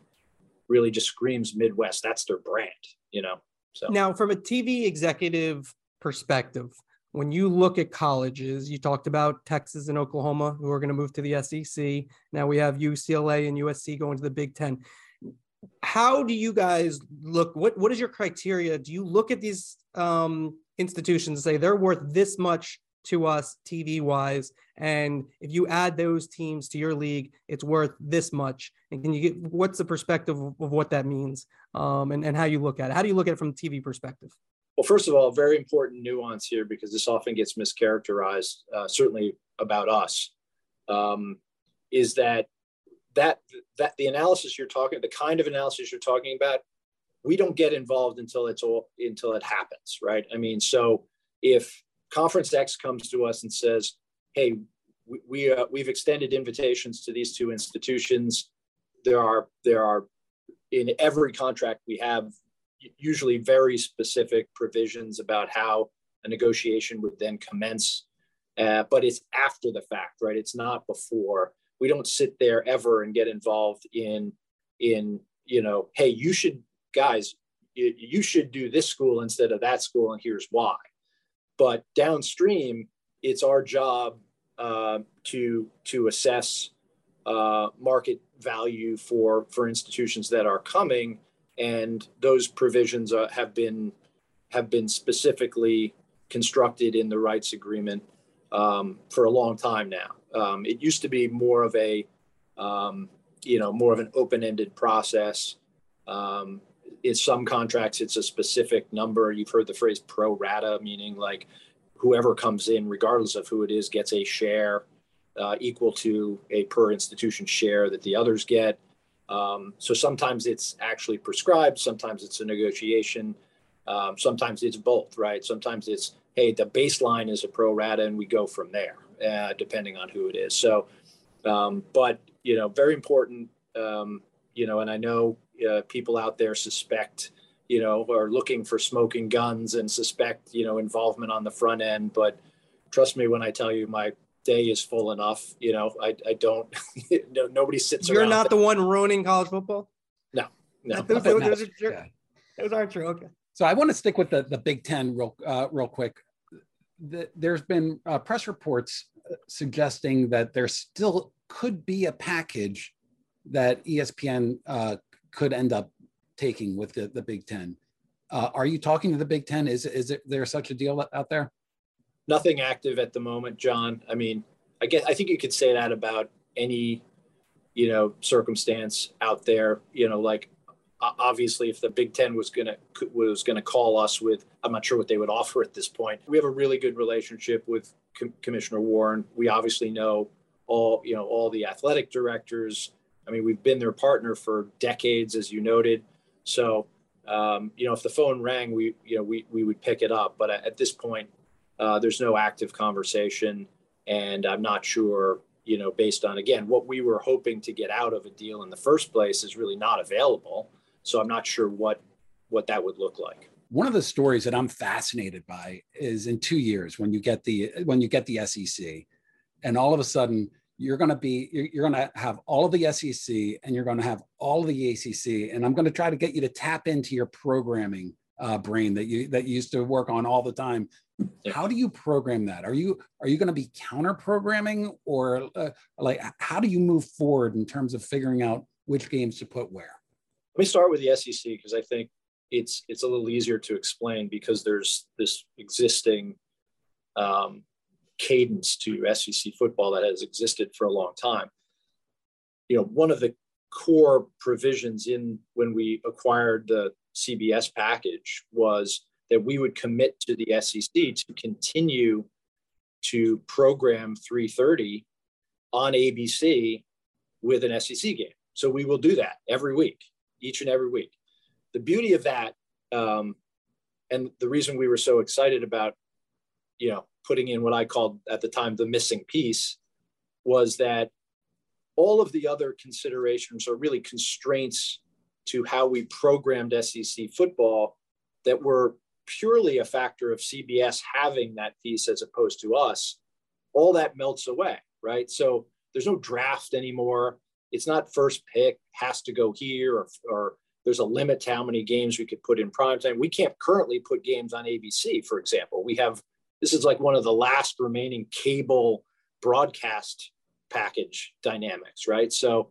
really just screams Midwest. That's their brand, you know. So now, from a TV executive perspective, when you look at colleges, you talked about Texas and Oklahoma who are going to move to the SEC. Now we have UCLA and USC going to the Big Ten. How do you guys look? What what is your criteria? Do you look at these um, institutions and say they're worth this much to us TV wise. And if you add those teams to your league, it's worth this much. And can you get what's the perspective of, what that means um, and, and how you look at it? How do you look at it from TV perspective? Well, first of all, very important nuance here because this often gets mischaracterized, uh, certainly about us, um, is that that that the analysis you're talking, the kind of analysis you're talking about, we don't get involved until it's all until it happens, right? I mean, so if Conference X comes to us and says, "Hey, we, we uh, we've extended invitations to these two institutions. There are there are in every contract we have usually very specific provisions about how a negotiation would then commence, uh, but it's after the fact, right? It's not before. We don't sit there ever and get involved in in you know, hey, you should guys, you, should do this school instead of that school, and here's why but downstream, it's our job uh, to to assess uh, market value for for institutions that are coming, and those provisions uh, have been have been specifically constructed in the rights agreement um, for a long time now. Um, it used to be more of a um, you know more of an open-ended process. Um, in some contracts it's a specific number. You've heard the phrase pro rata meaning like whoever comes in regardless of who it is gets a share uh, equal to a per institution share that the others get. Um, so sometimes it's actually prescribed sometimes it's a negotiation um, sometimes it's both right? Sometimes it's hey the baseline is a pro rata and we go from there uh, depending on who it is. So um, but you know very important um, you know and i know uh, people out there suspect, you know, are looking for smoking guns and suspect, you know, involvement on the front end. But trust me when I tell you, my day is full enough. You know, I, I don't, no, nobody sits around. You're not the one ruining college football? No, no. those, those, those, are, yeah. those aren't true. Okay. So I want to stick with the, the Big Ten real, uh, real quick. The, there's been uh, press reports uh, suggesting that there still could be a package that ESPN uh, could end up taking with the, the Big Ten. Uh, are you talking to the Big Ten? Is is it, there such a deal out there? Nothing active at the moment, John. I mean, I guess I think you could say that about any, you know, circumstance out there. You know, like obviously, if the Big Ten was gonna was gonna call us with, I'm not sure what they would offer at this point. We have a really good relationship with Com- Commissioner Warren. We obviously know all you know all the athletic directors I mean, we've been their partner for decades, as you noted. So, um, you know, if the phone rang, we, you know, we, we would pick it up. But at this point, uh, there's no active conversation. And I'm not sure, you know, based on, again, what we were hoping to get out of a deal in the first place is really not available. So I'm not sure what, what that would look like. One of the stories that I'm fascinated by is in two years when you get the when you get the SEC, and all of a sudden you're going to be you're, you're going to have all of the SEC and you're going to have all of the ACC, and I'm going to try to get you to tap into your programming uh, brain that you that you used to work on all the time. How do you program that? Are you are you going to be counter programming or uh, like how do you move forward in terms of figuring out which games to put where? Let me start with the SEC because I think it's it's a little easier to explain because there's this existing um, cadence to SEC football that has existed for a long time. You know, one of the core provisions in when we acquired the CBS package was that we would commit to the SEC to continue to program 330 on ABC with an SEC game. So we will do that every week, each and every week. The beauty of that, um, and the reason we were so excited about, you know, putting in what I called at the time the missing piece was that all of the other considerations are really constraints to how we programmed SEC football that were purely a factor of CBS having that piece as opposed to us. All that melts away, right? So there's no draft anymore. It's not first pick has to go here or, or there's a limit to how many games we could put in prime time. We can't currently put games on ABC, for example. We have this is like one of the last remaining cable broadcast package dynamics, right? So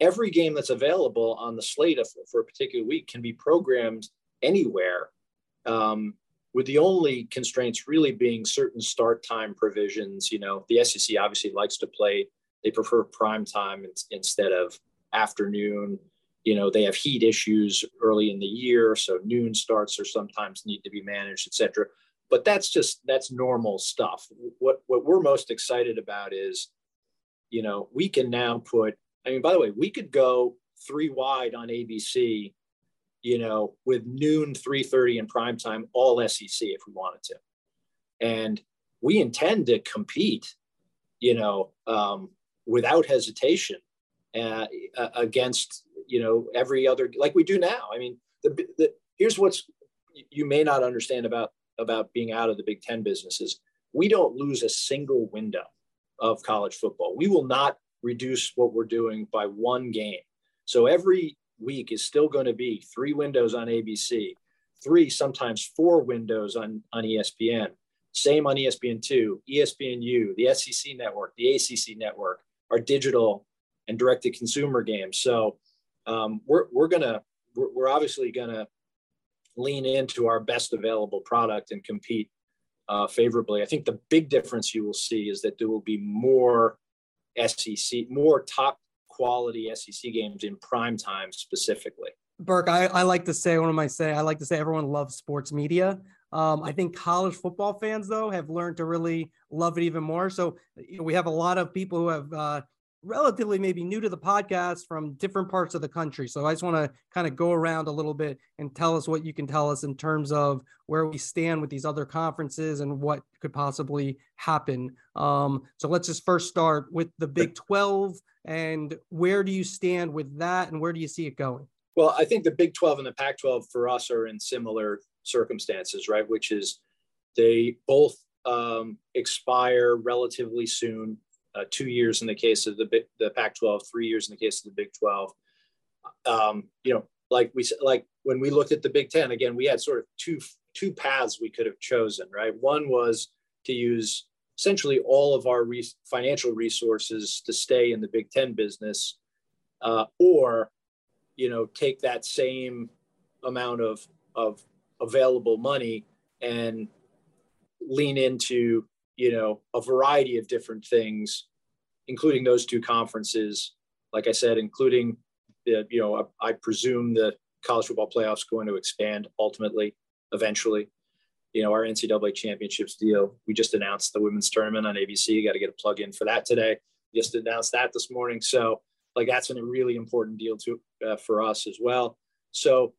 every game that's available on the slate for a particular week can be programmed anywhere, um, with the only constraints really being certain start time provisions. You know, the SEC obviously likes to play; they prefer prime time instead of afternoon. You know, they have heat issues early in the year, so noon starts are sometimes need to be managed, et cetera but that's just that's normal stuff. What what we're most excited about is you know we can now put i mean by the way we could go three wide on abc you know with noon 3.30 in prime time all sec if we wanted to. And we intend to compete you know um, without hesitation uh, against you know every other like we do now. I mean the, the here's what's you may not understand about about being out of the Big Ten businesses, we don't lose a single window of college football. We will not reduce what we're doing by one game. So every week is still going to be three windows on ABC, three, sometimes four windows on, on ESPN. Same on ESPN2, ESPNU, the SEC network, the ACC network, our digital and direct to consumer games. So um, we're, we're going to, we're, we're obviously going to lean into our best available product and compete uh, favorably. I think the big difference you will see is that there will be more SEC, more top quality SEC games in prime time specifically. Burke, I, I like to say, what am I say? I like to say everyone loves sports media. Um, I think college football fans, though, have learned to really love it even more. So you know, we have a lot of people who have uh, relatively maybe new to the podcast from different parts of the country. So I just want to kind of go around a little bit and tell us what you can tell us in terms of where we stand with these other conferences and what could possibly happen. Um, so let's just first start with the Big 12 and where do you stand with that and where do you see it going? Well, I think the Big 12 and the Pac 12 for us are in similar circumstances, right? Which is they both um, expire relatively soon uh, two years in the case of the the Pac-12, three years in the case of the Big 12. Um, you know, like we like when we looked at the Big Ten again, we had sort of two two paths we could have chosen. Right, one was to use essentially all of our re- financial resources to stay in the Big Ten business, uh, or you know, take that same amount of of available money and lean into you know, a variety of different things, including those two conferences. Like I said, including the, you know, I, I presume the college football playoffs going to expand ultimately, eventually. You know, our NCAA championships deal. We just announced the women's tournament on ABC. You got to get a plug in for that today. Just announced that this morning. So, like, that's a really important deal to uh, for us as well. So,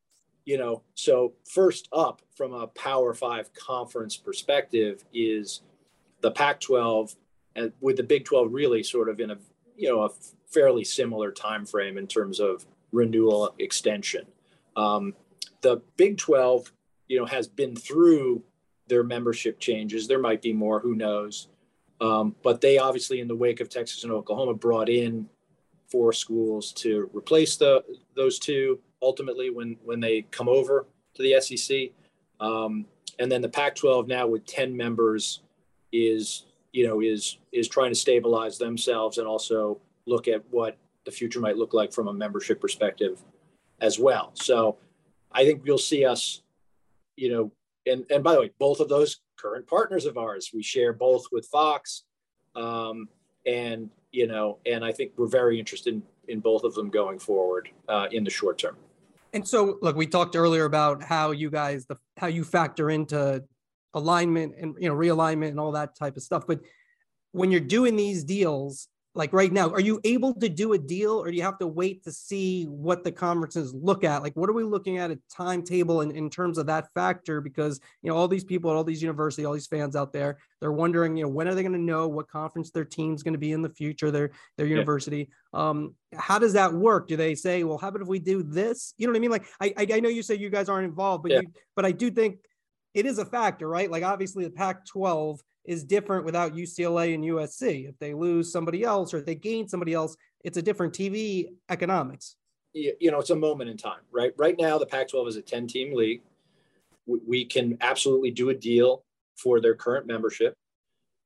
you know, so first up from a Power Five conference perspective is the Pac-12 and with the Big 12 really sort of in a you know a fairly similar time frame in terms of renewal extension. Um, the Big 12, you know, has been through their membership changes. There might be more, who knows? Um, but they obviously, in the wake of Texas and Oklahoma, brought in four schools to replace the those two. Ultimately, when when they come over to the SEC, um, and then the Pac-12 now with ten members is you know is is trying to stabilize themselves and also look at what the future might look like from a membership perspective as well. So I think you'll see us, you know, and and by the way, both of those current partners of ours, we share both with Fox, um, and you know, and I think we're very interested in, in both of them going forward uh, in the short term. And so, look, we talked earlier about how you guys, the how you factor into alignment and you know realignment and all that type of stuff. But when you're doing these deals, like right now are you able to do a deal or do you have to wait to see what the conferences look at like what are we looking at a timetable in, in terms of that factor because you know all these people at all these universities all these fans out there they're wondering you know when are they going to know what conference their team's going to be in the future their their yeah. university um how does that work do they say well how about if we do this you know what i mean like i i, I know you say you guys aren't involved but yeah. you but i do think it is a factor right like obviously the pac 12 is different without UCLA and USC. If they lose somebody else or if they gain somebody else, it's a different TV economics. You know, it's a moment in time, right? Right now, the Pac 12 is a 10 team league. We can absolutely do a deal for their current membership.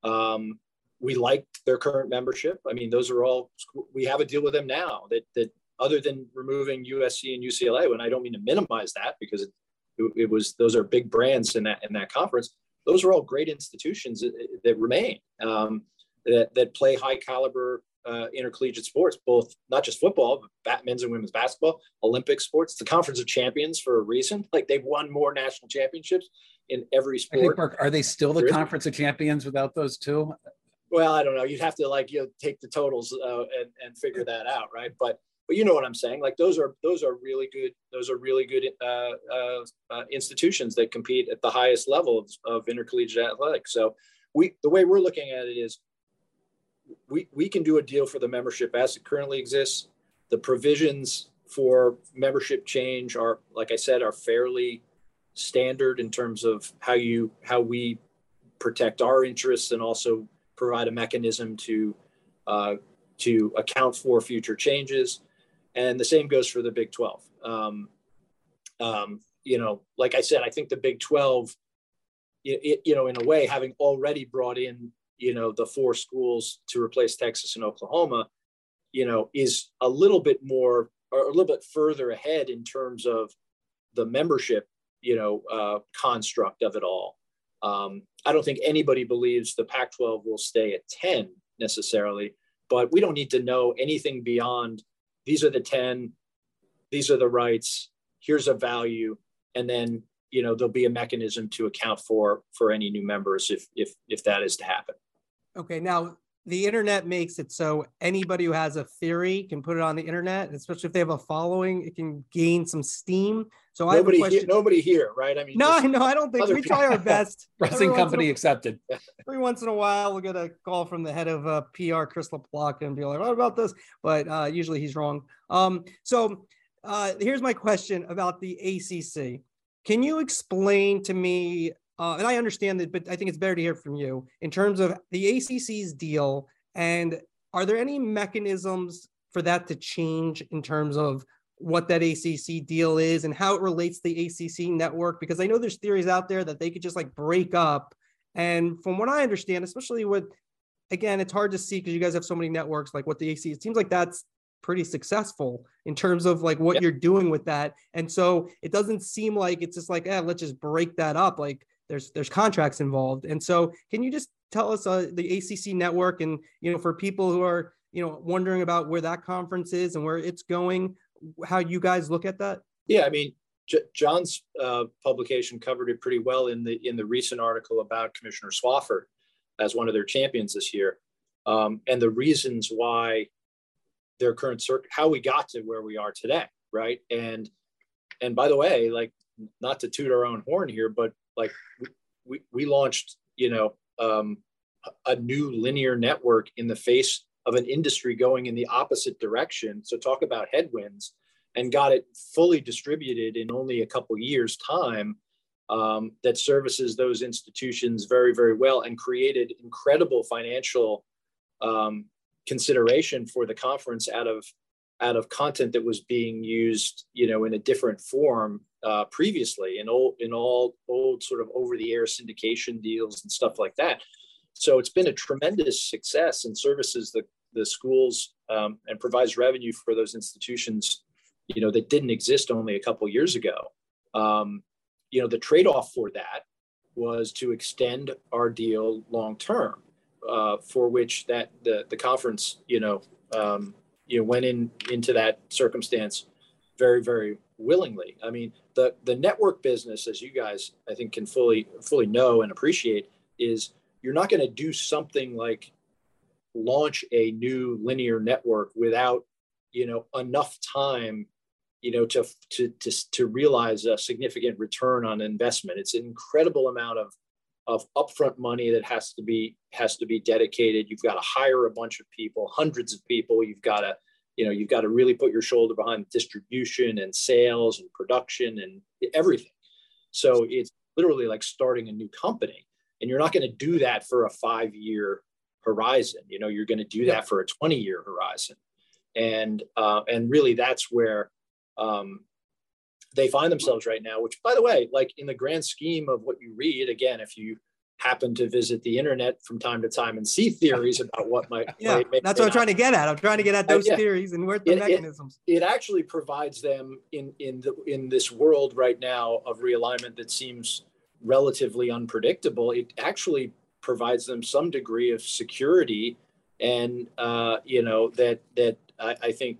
Um, we like their current membership. I mean, those are all, we have a deal with them now that, that other than removing USC and UCLA, and I don't mean to minimize that because it, it was, those are big brands in that, in that conference those are all great institutions that, that remain um, that, that play high caliber uh, intercollegiate sports, both not just football, but men's and women's basketball, Olympic sports. The Conference of Champions for a reason. Like they've won more national championships in every sport. I Think, Mark, are they still the Conference of Champions without those two? Well, I don't know. You'd have to like you know take the totals uh, and and figure that out, right? But but you know what I'm saying. Like those are those are really good. Those are really good uh, uh, uh, institutions that compete at the highest level of, of intercollegiate athletics. So we the way we're looking at it is we we can do a deal for the membership as it currently exists. The provisions for membership change are, like I said, are fairly standard in terms of how you how we protect our interests and also provide a mechanism to uh, to account for future changes and the same goes for the Big 12. Um, um, you know, like I said, I think the Big 12, it, you know, in a way, having already brought in, you know, the four schools to replace Texas and Oklahoma, you know, is a little bit more or a little bit further ahead in terms of the membership, you know, uh, construct of it all. Um, I don't think anybody believes the Pac 12 will stay at 10 necessarily, but we don't need to know anything beyond these are the 10 these are the rights here's a value and then you know there'll be a mechanism to account for for any new members if if if that is to happen. Okay now the internet makes it so anybody who has a theory can put it on the internet, especially if they have a following, it can gain some steam. So nobody, I have a question. Here, nobody here, right? I mean, no, no, I don't think we try our best. Wrestling company a, accepted. Every once in a while, we'll get a call from the head of uh, PR, Chris LaPlaca, and be like, "What about this?" But uh, usually he's wrong. Um, so uh, here's my question about the ACC. Can you explain to me uh, and I understand that, but I think it's better to hear from you in terms of the ACC's deal. And are there any mechanisms for that to change in terms of what that ACC deal is and how it relates to the ACC network? Because I know there's theories out there that they could just like break up. And from what I understand, especially with, again, it's hard to see because you guys have so many networks, like what the ACC, it seems like that's pretty successful in terms of like what you're doing with that. And so it doesn't seem like it's just like, eh, let's just break that up. Like there's there's contracts involved. And so can you just tell us uh, the acc network and you know for people who are you know wondering about where that conference is and where it's going how you guys look at that? Yeah i mean J- john's uh, publication covered it pretty well in the in the recent article about commissioner Swofford as one of their champions this year. Um, and the reasons why their current circuit how we got to where we are today right? And and by the way like not to toot our own horn here but like we, we launched, you know, um, a new linear network in the face of an industry going in the opposite direction. So talk about headwinds and got it fully distributed in only a couple years time um, that services those institutions very, very well and created incredible financial um, consideration for the conference out of out of content that was being used, you know, in a different form uh, previously in all in all old sort of over the air syndication deals and stuff like that. So it's been a tremendous success and services the the schools um, and provides revenue for those institutions, you know, that didn't exist only a couple years ago. Um, you know, the trade off for that was to extend our deal long term, uh, for which that the the conference, you know, um, you know, went in into that circumstance very very willingly. I mean, the the network business, as you guys I think can fully fully know and appreciate, is you're not going to do something like launch a new linear network without you know enough time you know to to to, to realize a significant return on investment it's an incredible amount of of upfront money that has to be has to be dedicated you've got to hire a bunch of people hundreds of people you've got to you know you've got to really put your shoulder behind distribution and sales and production and everything so it's literally like starting a new company and you're not going to do that for a five year horizon. You know, you're going to do that for a 20 year horizon. And, uh, and really that's where um, they find themselves right now, which by the way, like in the grand scheme of what you read, again, if you happen to visit the internet from time to time and see theories about what might, yeah, might, that's what I'm trying to get at. I'm trying to get at those uh, yeah. theories and where the it, mechanisms. It, it actually provides them in, in the, in this world right now of realignment that seems relatively unpredictable. It actually provides them some degree of security and uh, you know that that I, I, think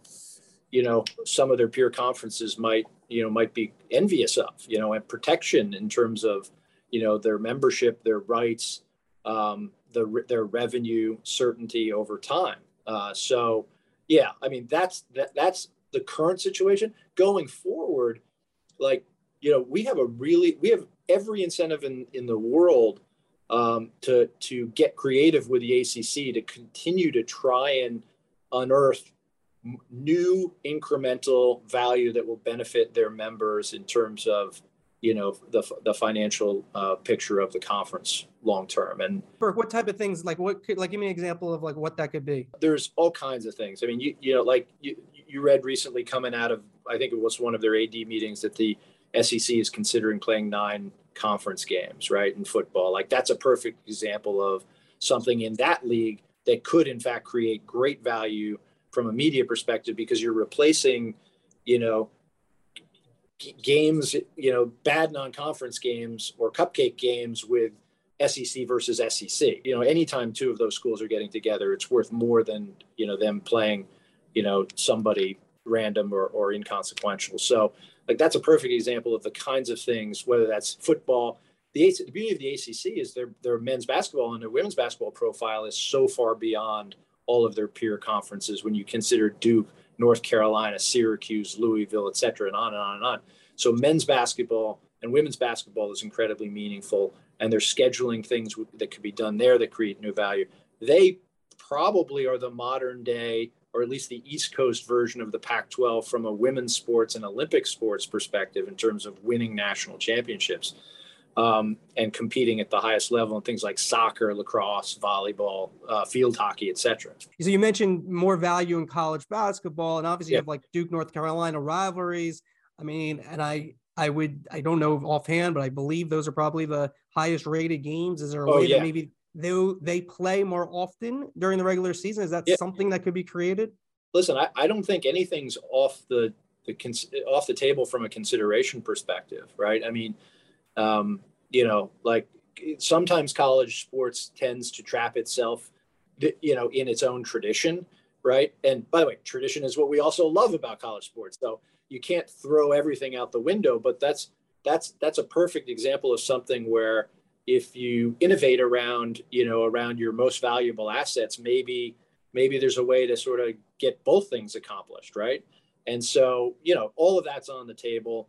you know some of their peer conferences might you know might be envious of you know and protection in terms of you know their membership their rights um, the, their revenue certainty over time. Uh, so yeah i mean that's that, that's the current situation. Going forward like you know we have a really we have every incentive in in the world um, to to get creative with the ACC to continue to try and unearth new incremental value that will benefit their members in terms of you know the, the financial uh, picture of the conference long term and Burke, what type of things like what could like give me an example of like what that could be there's all kinds of things i mean you you know like you, you read recently coming out of i think it was one of their ad meetings that the sec is considering playing nine conference games, right? In football. Like that's a perfect example of something in that league that could in fact create great value from a media perspective because you're replacing, you know, g- games, you know, bad non-conference games or cupcake games with SEC versus SEC. You know, anytime two of those schools are getting together, it's worth more than, you know, them playing, you know, somebody random or, or inconsequential. So like that's a perfect example of the kinds of things, whether that's football. The, the beauty of the ACC is their their men's basketball and their women's basketball profile is so far beyond all of their peer conferences when you consider Duke, North Carolina, Syracuse, Louisville, et cetera, and on and on and on. So men's basketball and women's basketball is incredibly meaningful, and they're scheduling things that could be done there that create new value. They probably are the modern day or at least the East Coast version of the Pac 12 from a women's sports and Olympic sports perspective in terms of winning national championships um, and competing at the highest level in things like soccer, lacrosse, volleyball, uh, field hockey, etc. So you mentioned more value in college basketball, and obviously yep. you have like Duke, North Carolina rivalries. I mean, and I, I would, I don't know offhand, but I believe those are probably the highest rated games. Is there a oh, way yeah. that maybe they they play more often during the regular season? Is that yeah. something that could be created? Listen, I, I don't think anything's off the the off the table from a consideration perspective, right? I mean, um, you know, like sometimes college sports tends to trap itself, you know, in its own tradition, right? And by the way, tradition is what we also love about college sports. So you can't throw everything out the window, but that's that's that's a perfect example of something where if you innovate around you know around your most valuable assets maybe maybe there's a way to sort of get both things accomplished right and so you know all of that's on the table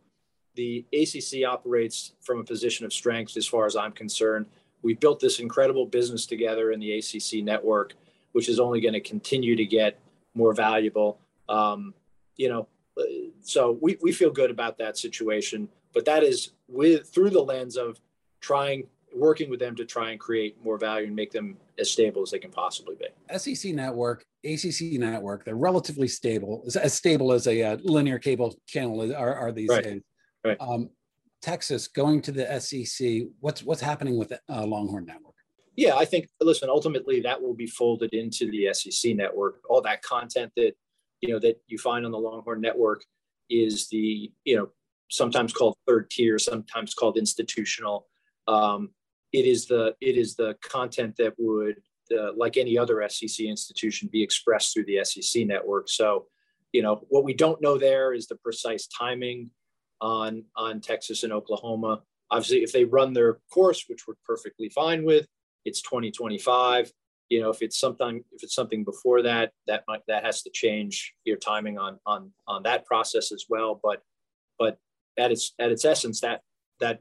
the acc operates from a position of strength as far as i'm concerned we built this incredible business together in the acc network which is only going to continue to get more valuable um, you know so we, we feel good about that situation, but that is with through the lens of trying working with them to try and create more value and make them as stable as they can possibly be. SEC network, ACC network, they're relatively stable, as stable as a uh, linear cable channel are, are these right. days. Right. Um, Texas going to the SEC, what's what's happening with the uh, Longhorn Network? Yeah, I think listen, ultimately that will be folded into the SEC network. All that content that you know that you find on the Longhorn Network is the you know sometimes called third tier, sometimes called institutional. Um, it is the it is the content that would uh, like any other SEC institution be expressed through the SEC network. So, you know what we don't know there is the precise timing on on Texas and Oklahoma. Obviously, if they run their course, which we're perfectly fine with, it's 2025. You know, if it's something if it's something before that, that might that has to change your timing on on on that process as well. But but at its at its essence, that that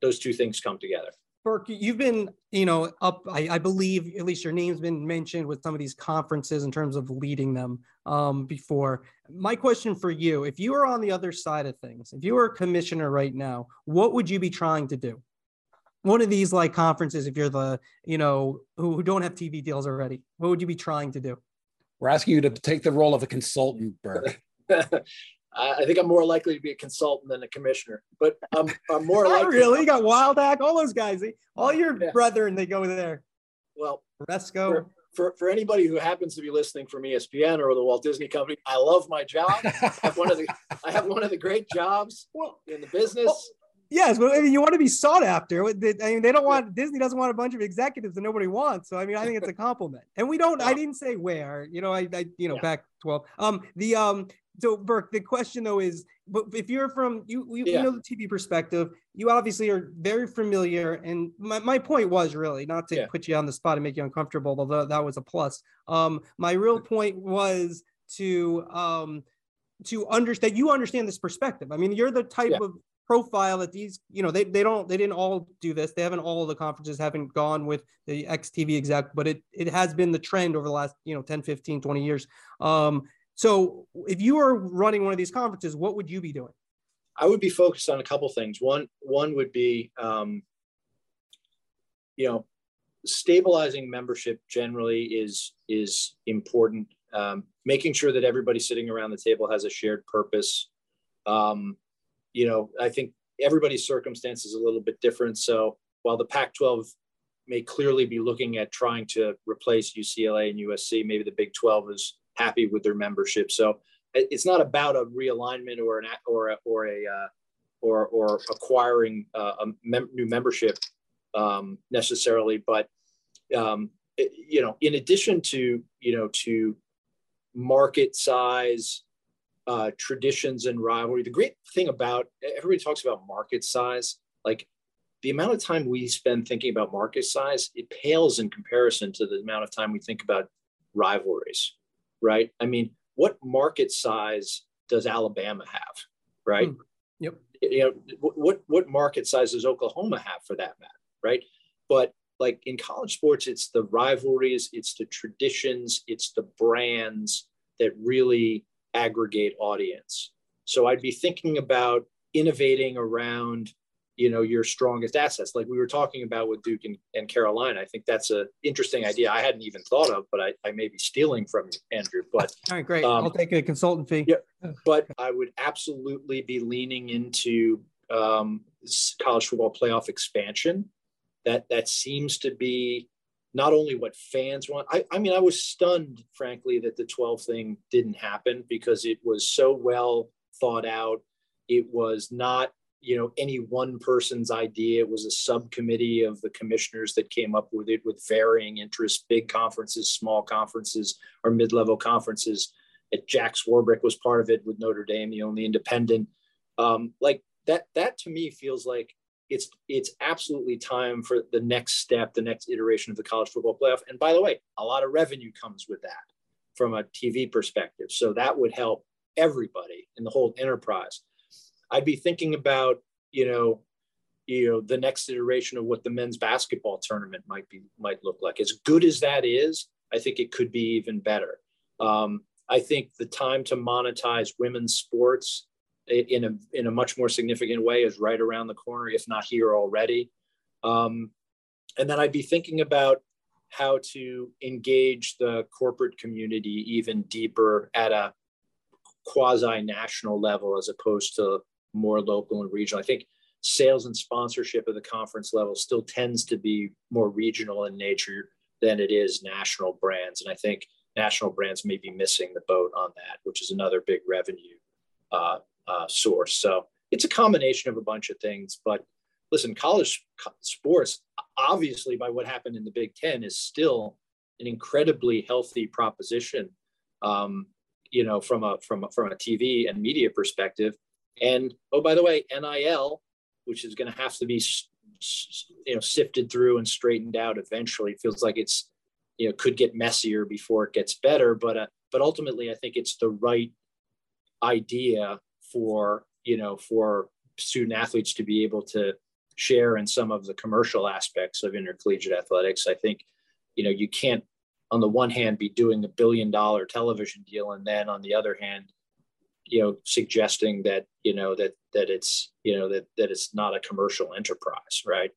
those two things come together. Burke, you've been, you know, up, I, I, believe at least your name's been mentioned with some of these conferences in terms of leading them um, before. My question for you, if you were on the other side of things, if you were a commissioner right now, what would you be trying to do? One of these like conferences, if you're the, you know, who, who don't have TV deals already, what would you be trying to do? We're asking you to take the role of a consultant, Burke. I think I'm more likely to be a consultant than a commissioner, but I'm, I'm more Not likely. really, you got Wild Hack, all those guys, all your yeah. brethren, they go there. Well, Resco. For, for, for anybody who happens to be listening from ESPN or the Walt Disney Company, I love my job. I have one of the I have one of the great jobs well, in the business. Well, yes, but I mean, you want to be sought after. I mean, they don't want Disney doesn't want a bunch of executives that nobody wants. So I mean, I think it's a compliment. And we don't. I didn't say where. You know, I, I you know yeah. back twelve. Um, the um so Burke, the question though is, but if you're from you, you, yeah. you, know the TV perspective, you obviously are very familiar. And my, my point was really not to yeah. put you on the spot and make you uncomfortable, although that was a plus. Um, my real point was to um to understand you understand this perspective. I mean, you're the type yeah. of profile that these, you know, they, they don't they didn't all do this. They haven't all the conferences haven't gone with the XTV exec, but it it has been the trend over the last, you know, 10, 15, 20 years. Um, so if you are running one of these conferences, what would you be doing? I would be focused on a couple things. One, one would be, um, you know, stabilizing membership generally is is important. Um, making sure that everybody sitting around the table has a shared purpose. Um, you know, I think everybody's circumstance is a little bit different. So while the Pac-12 may clearly be looking at trying to replace UCLA and USC, maybe the Big 12 is happy with their membership. So it's not about a realignment or an or a, or a uh, or or acquiring uh, a mem- new membership um, necessarily, but um, it, you know, in addition to you know to market size, uh, traditions, and rivalry, the great thing about everybody talks about market size, like the amount of time we spend thinking about market size, it pales in comparison to the amount of time we think about rivalries right? I mean, what market size does Alabama have, right? Mm. Yep. You know, what what market size does Oklahoma have for that matter, right? But like in college sports, it's the rivalries, it's the traditions, it's the brands that really aggregate audience. So I'd be thinking about innovating around you know your strongest assets like we were talking about with duke and, and carolina. I think that's an interesting idea i hadn't even thought of but i, I may be stealing from you andrew but all right great. um, i'll take a consultant fee. Yeah but i would absolutely be leaning into um, college football playoff expansion. That that seems to be not only what fans want. I, I mean i was stunned frankly that the 12 thing didn't happen because it was so well thought out. It was not you know any one person's idea. It was a subcommittee of the commissioners that came up with it with varying interests. Big conferences small conferences or mid-level conferences. It, jack Swarbrick was part of it with notre dame the only independent. Um, like that that to me feels like it's it's absolutely time for the next step the next iteration of the college football playoff. And by the way a lot of revenue comes with that from a tv perspective. So that would help everybody in the whole enterprise I'd be thinking about, you know, you know, the next iteration of what the men's basketball tournament might be might look like. As good as that is, I think it could be even better. Um, I think the time to monetize women's sports in a in a much more significant way is right around the corner, if not here already. Um, and then I'd be thinking about how to engage the corporate community even deeper at a quasi national level as opposed to more local and regional. I think sales and sponsorship at the conference level still tends to be more regional in nature than it is national brands. And I think national brands may be missing the boat on that, which is another big revenue uh, uh, source. So it's a combination of a bunch of things. But listen, college sports, obviously, by what happened in the Big Ten, is still an incredibly healthy proposition. Um, you know, from a from a, from a TV and media perspective. And oh, by the way, NIL, which is going to have to be you know sifted through and straightened out eventually. It feels like it's you know could get messier before it gets better, but uh, but ultimately, I think it's the right idea for you know for student athletes to be able to share in some of the commercial aspects of intercollegiate athletics. I think you know you can't on the one hand be doing a billion dollar television deal and then on the other hand you know suggesting that you know that that it's you know that that it's not a commercial enterprise right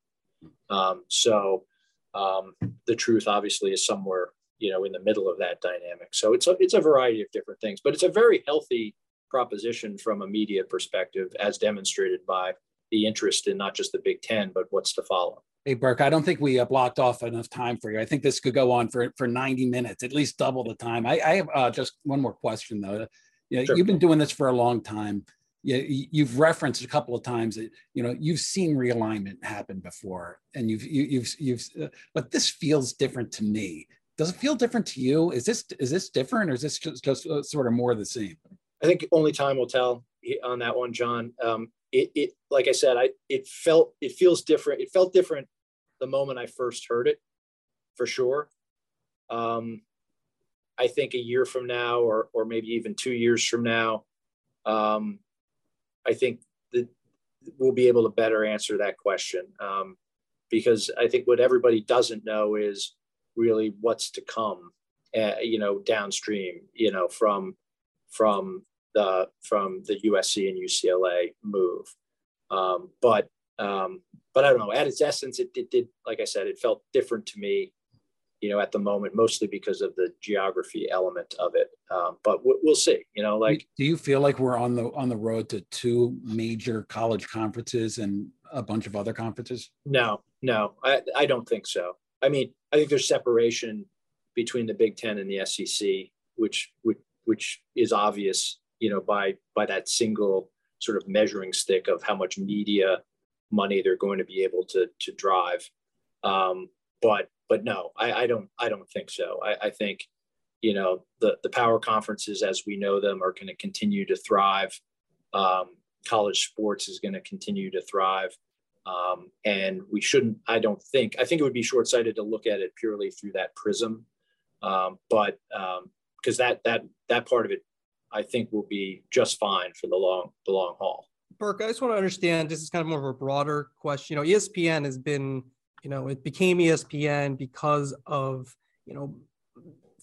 um, so um, the truth obviously is somewhere you know in the middle of that dynamic so it's a, it's a variety of different things but it's a very healthy proposition from a media perspective as demonstrated by the interest in not just the big 10 but what's to follow Hey, Burke, I don't think we uh, blocked off enough time for you. I think this could go on for, for 90 minutes, at least double the time. I, I have uh, just one more question, though. You know, sure. You've been doing this for a long time. You, you've referenced a couple of times that you know you've seen realignment happen before, and you've you, you've you've. Uh, but this feels different to me. Does it feel different to you? Is this is this different, or is this just, just uh, sort of more of the same? I think only time will tell on that one, John. Um, it, it like I said, I it felt it feels different. It felt different the moment I first heard it, for sure. Um, I think a year from now, or or maybe even two years from now, um, I think that we'll be able to better answer that question. Um, because I think what everybody doesn't know is really what's to come, uh, you know, downstream, you know, from from the from the USC and UCLA move. Um, but um, but I don't know. At its essence, it, it did, like I said, it felt different to me, you know, at the moment, mostly because of the geography element of it. Um, but we'll see. You know, like, do you feel like we're on the on the road to two major college conferences and a bunch of other conferences? No, no, I I don't think so. I mean, I think there's separation between the Big Ten and the SEC, which which which is obvious you know, by by that single sort of measuring stick of how much media money they're going to be able to to drive. Um, but but no, I, I don't I don't think so. I, I think you know the the power conferences as we know them are going to continue to thrive. Um, college sports is going to continue to thrive. Um, and we shouldn't, I don't think, I think it would be short sighted to look at it purely through that prism. Um, but because um, that, that, that part of it I think will be just fine for the long the long haul. Burke, I just want to understand. This is kind of more of a broader question. You know, ESPN has been, you know, it became ESPN because of, you know,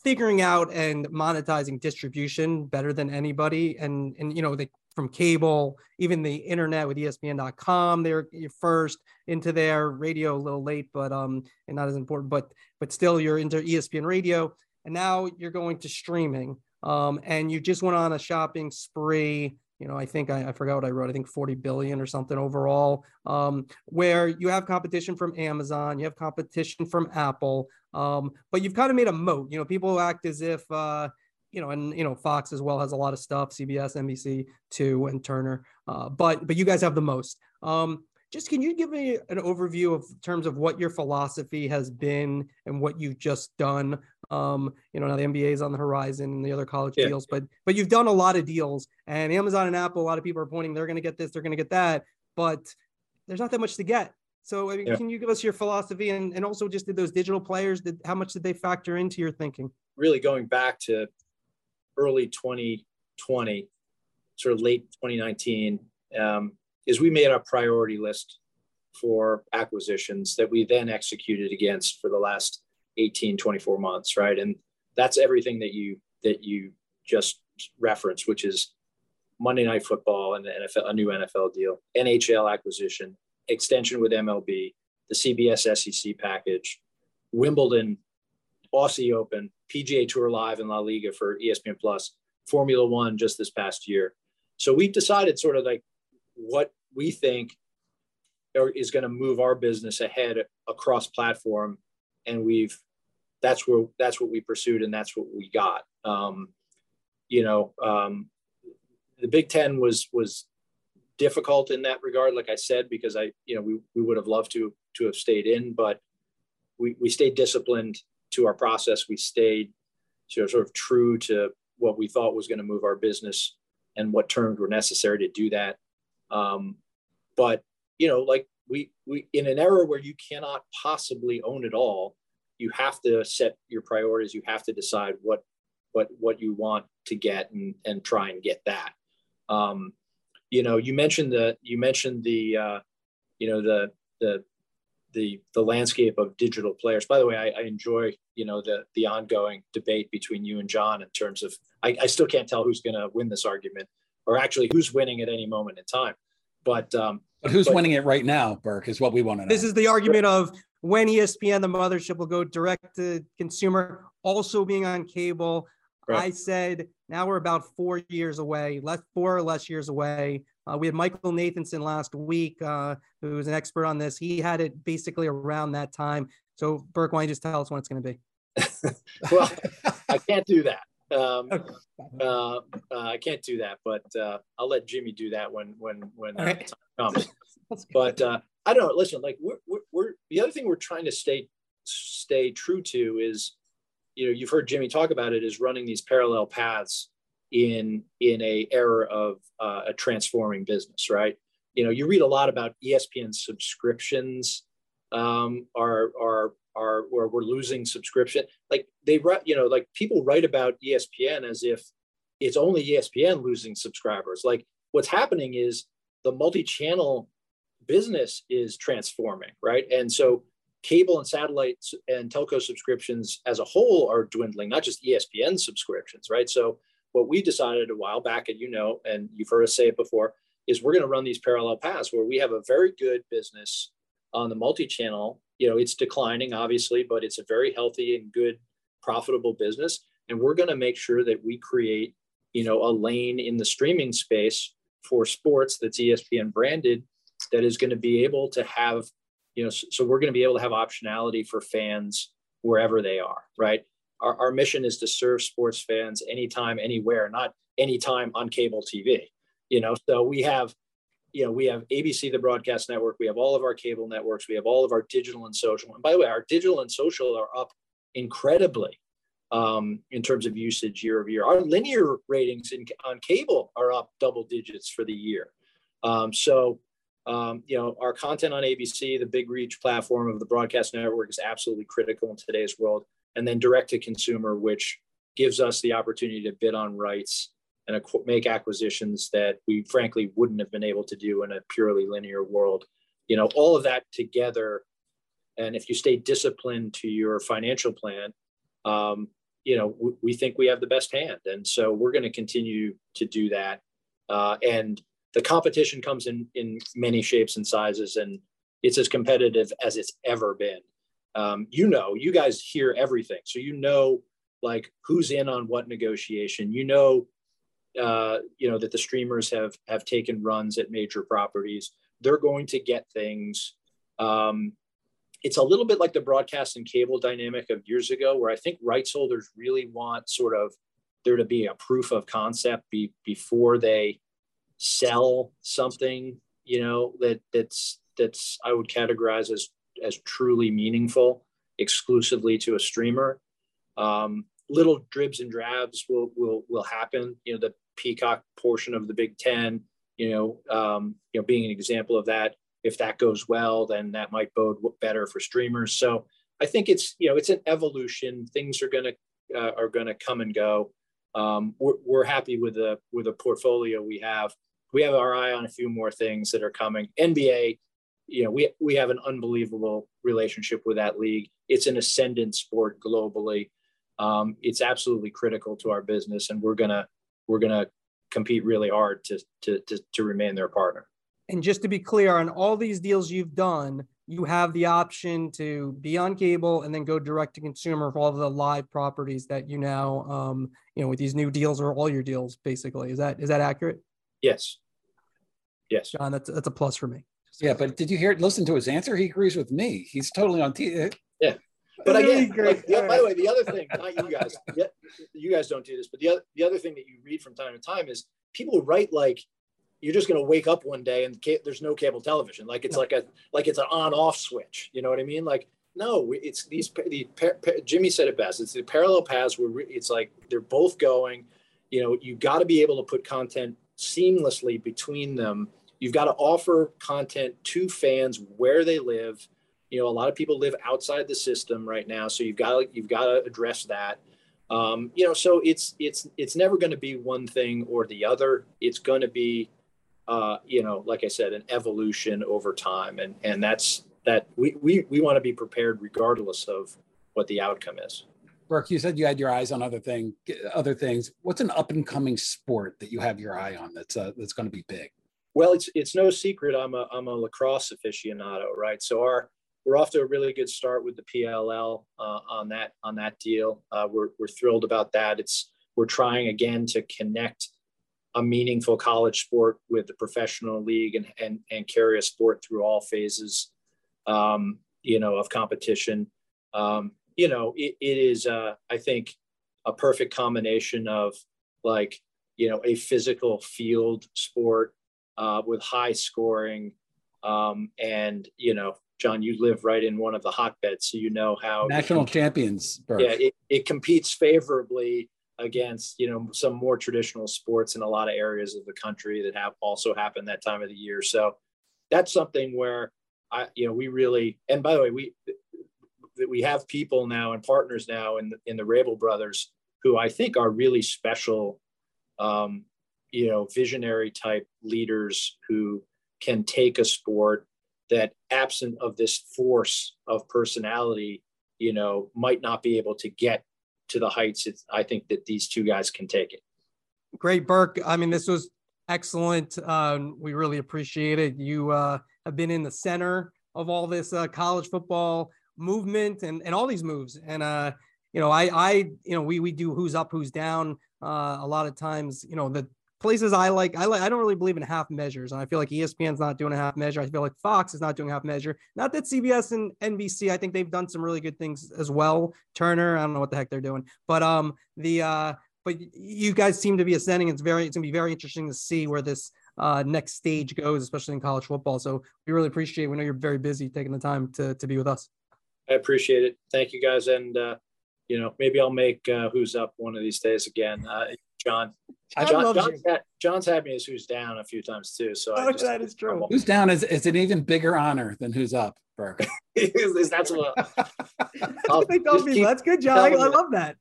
figuring out and monetizing distribution better than anybody. And and you know, they from cable, even the internet with ESPN.com, they're first into their radio a little late, but um, and not as important, but but still you're into ESPN radio, and now you're going to streaming um, and you just went on a shopping spree you know, I think I, I, forgot what I wrote. I think 40 billion or something overall, um, where you have competition from Amazon, you have competition from Apple, um, but you've kind of made a moat. You know, people act as if, uh, you know, and you know, Fox as well has a lot of stuff, CBS, NBC, two, and Turner. Uh, but but you guys have the most. Um, just can you give me an overview of terms of what your philosophy has been and what you've just done? Um, you know, now the NBA is on the horizon and the other college yeah. deals, but but you've done a lot of deals and Amazon and Apple, a lot of people are pointing they're going to get this, they're going to get that, but there's not that much to get. So I mean, yeah. can you give us your philosophy and, and also just did those digital players, did how much did they factor into your thinking? Really going back to early 2020, sort of late 2019, um, is we made a priority list for acquisitions that we then executed against for the last 18 24 months right and that's everything that you that you just referenced, which is Monday Night Football and the NFL, a new NFL deal, NHL acquisition, extension with MLB, the CBS SEC package, Wimbledon, Aussie Open, PGA Tour Live and La Liga for ESPN Plus, Formula One just this past year. So we've decided sort of like what we think is going to move our business ahead across platform, and we've that's where that's what we pursued and that's what we got. Um, you know, um, the Big Ten was was difficult in that regard, like I said, because I you know we we would have loved to to have stayed in, but we we stayed disciplined to our process. We stayed you know, sort of true to what we thought was going to move our business and what terms were necessary to do that. Um, but you know, like we we in an era where you cannot possibly own it all, you have to set your priorities. You have to decide what what what you want to get and and try and get that. Um, you know, you mentioned the you mentioned the uh, you know the the the the landscape of digital players. By the way, I, I, enjoy you know the the ongoing debate between you and John in terms of I, I still can't tell who's going to win this argument, or actually who's winning at any moment in time. But um, but who's but, winning it right now, Burke, is what we want to know. This is the argument of when ESPN, the mothership, will go direct to consumer, also being on cable. Right. I said now we're about four years away, less four or less years away. Uh, we had Michael Nathanson last week, uh, who was an expert on this. He had it basically around that time. So, Burke, why don't you just tell us when it's going to be? well, I can't do that. Um, uh, uh, I can't do that, but uh, I'll let Jimmy do that when when when right. time comes. but uh, I don't know. Listen, like we're, we're, we're the other thing we're trying to stay stay true to is, you know, you've heard Jimmy talk about it is running these parallel paths in in a era of uh, a transforming business, right? You know, you read a lot about ESPN subscriptions um, are are are or we're losing subscription. Like they write, you know, like people write about ESPN as if it's only ESPN losing subscribers. Like what's happening is the multi-channel business is transforming, right? And so cable and satellite and telco subscriptions as a whole are dwindling, not just ESPN subscriptions, right? So what we decided a while back, and you know, and you've heard us say it before, is we're going to run these parallel paths where we have a very good business on the multi-channel. You know, it's declining obviously, but it's a very healthy and good, profitable business. And we're going to make sure that we create, you know, a lane in the streaming space for sports that's ESPN branded that is going to be able to have, you know, so we're going to be able to have optionality for fans wherever they are, right? our, our mission is to serve sports fans anytime, anywhere, not anytime on cable TV. You know, so we have, you know, we have ABC, the broadcast network. We have all of our cable networks. We have all of our digital and social. And by the way, our digital and social are up incredibly um, in terms of usage year over year. Our linear ratings in, on cable are up double digits for the year. Um, so, um, you know, our content on ABC, the big reach platform of the broadcast network, is absolutely critical in today's world and then direct to consumer, which gives us the opportunity to bid on rights and make acquisitions that we frankly wouldn't have been able to do in a purely linear world. You know, all of that together, and if you stay disciplined to your financial plan, um, you know, we, we, think we have the best hand, and so we're going to continue to do that. Uh, and the competition comes in in many shapes and sizes, and it's as competitive as it's ever been um, you know, you guys hear everything. So you know, like who's in on what negotiation. You know, uh, you know that the streamers have have taken runs at major properties. They're going to get things. Um, it's a little bit like the broadcast and cable dynamic of years ago, where I think rights holders really want sort of there to be a proof of concept be, before they sell something. You know that that's that's I would categorize as as truly meaningful exclusively to a streamer. Um, little dribs and drabs will will will happen. You know, the Peacock portion of the Big Ten. You know, um, you know, being an example of that. If that goes well, then that might bode better for streamers. So I think it's you know it's an evolution. Things are gonna uh, are gonna come and go. Um, we're, we're happy with the with the portfolio we have. We have our eye on a few more things that are coming. NBA you know, we we have an unbelievable relationship with that league. It's an ascendant sport globally. um, it's absolutely critical to our business, and we're gonna we're gonna compete really hard to to to, to remain their partner. And just to be clear, on all these deals you've done, you have the option to be on cable and then go direct to consumer for all of the live properties that you now, um, you know, with these new deals or all your deals, basically. Is that is that accurate? Yes. Yes. John, that's that's a plus for me. Yeah, but did you hear? Listen to his answer. He agrees with me. He's totally on. T- uh, yeah, but again, like, yeah, by the way, the other thing, not you guys, you guys don't do this, but the other the other thing that you read from time to time is people write like you're just going to wake up one day and ca- there's no cable television. Like it's no. like a like it's an on off switch. You know what I mean? Like no, it's these the Jimmy said it best. It's the parallel paths where it's like they're both going. You know, you got to be able to put content seamlessly between them. You've got to offer content to fans where they live. You know, a lot of people live outside the system right now, so you've got to you've got to address that. Um, you know, so it's it's it's never going to be one thing or the other. It's going to be uh, you know, like I said, an evolution over time, and and that's that we we we want to be prepared regardless of what the outcome is. Burke, you said you had your eyes on other thing, other things. What's an up and coming sport that you have your eye on that's uh, that's going to be big? Well, it's it's no secret I'm a I'm a lacrosse aficionado, right? So our we're off to a really good start with the PLL uh, on that on that deal. Uh, we're we're thrilled about that. It's we're trying again to connect a meaningful college sport with the professional league and and, and carry a sport through all phases um, you know of competition um, you know it, it is uh, i think a perfect combination of like you know a physical field sport uh, with high scoring um, and you know john you live right in one of the hotbeds so you know how national champions Burke. yeah it, it competes favorably against you know some more traditional sports in a lot of areas of the country that have also happened that time of the year so that's something where i you know we really and by the way we we have people now and partners now in the, in the Rabil brothers who I think are really special um, you know visionary type leaders who can take a sport that absent of this force of personality you know might not be able to get to the heights it's, I think that these two guys can take it. Great, Burke. I mean, this was excellent. Um, we really appreciate it. You uh, have been in the center of all this uh, college football movement and, and all these moves. And, uh, you know, I, I, you know, we, we do who's up, who's down. Uh, a lot of times, you know, the places I like, I like, I don't really believe in half measures. And I feel like ESPN's not doing a half measure. I feel like Fox is not doing half measure. Not that CBS and NBC, I think they've done some really good things as well. Turner, I don't know what the heck they're doing, but um, the uh, but you guys seem to be ascending. It's very, it's gonna be very interesting to see where this uh, next stage goes, especially in college football. So we really appreciate. We know you're very busy taking the time to to be with us. I appreciate it. Thank you guys, and uh, you know maybe I'll make uh, who's up one of these days again. Uh, John. John John's, had, John's, had, me as who's down a few times too. So oh, just, that is true. Who's down is, is an even bigger honor than who's up, Burke. is, that's what they told me. Keep, that's good, John. I, I, love that.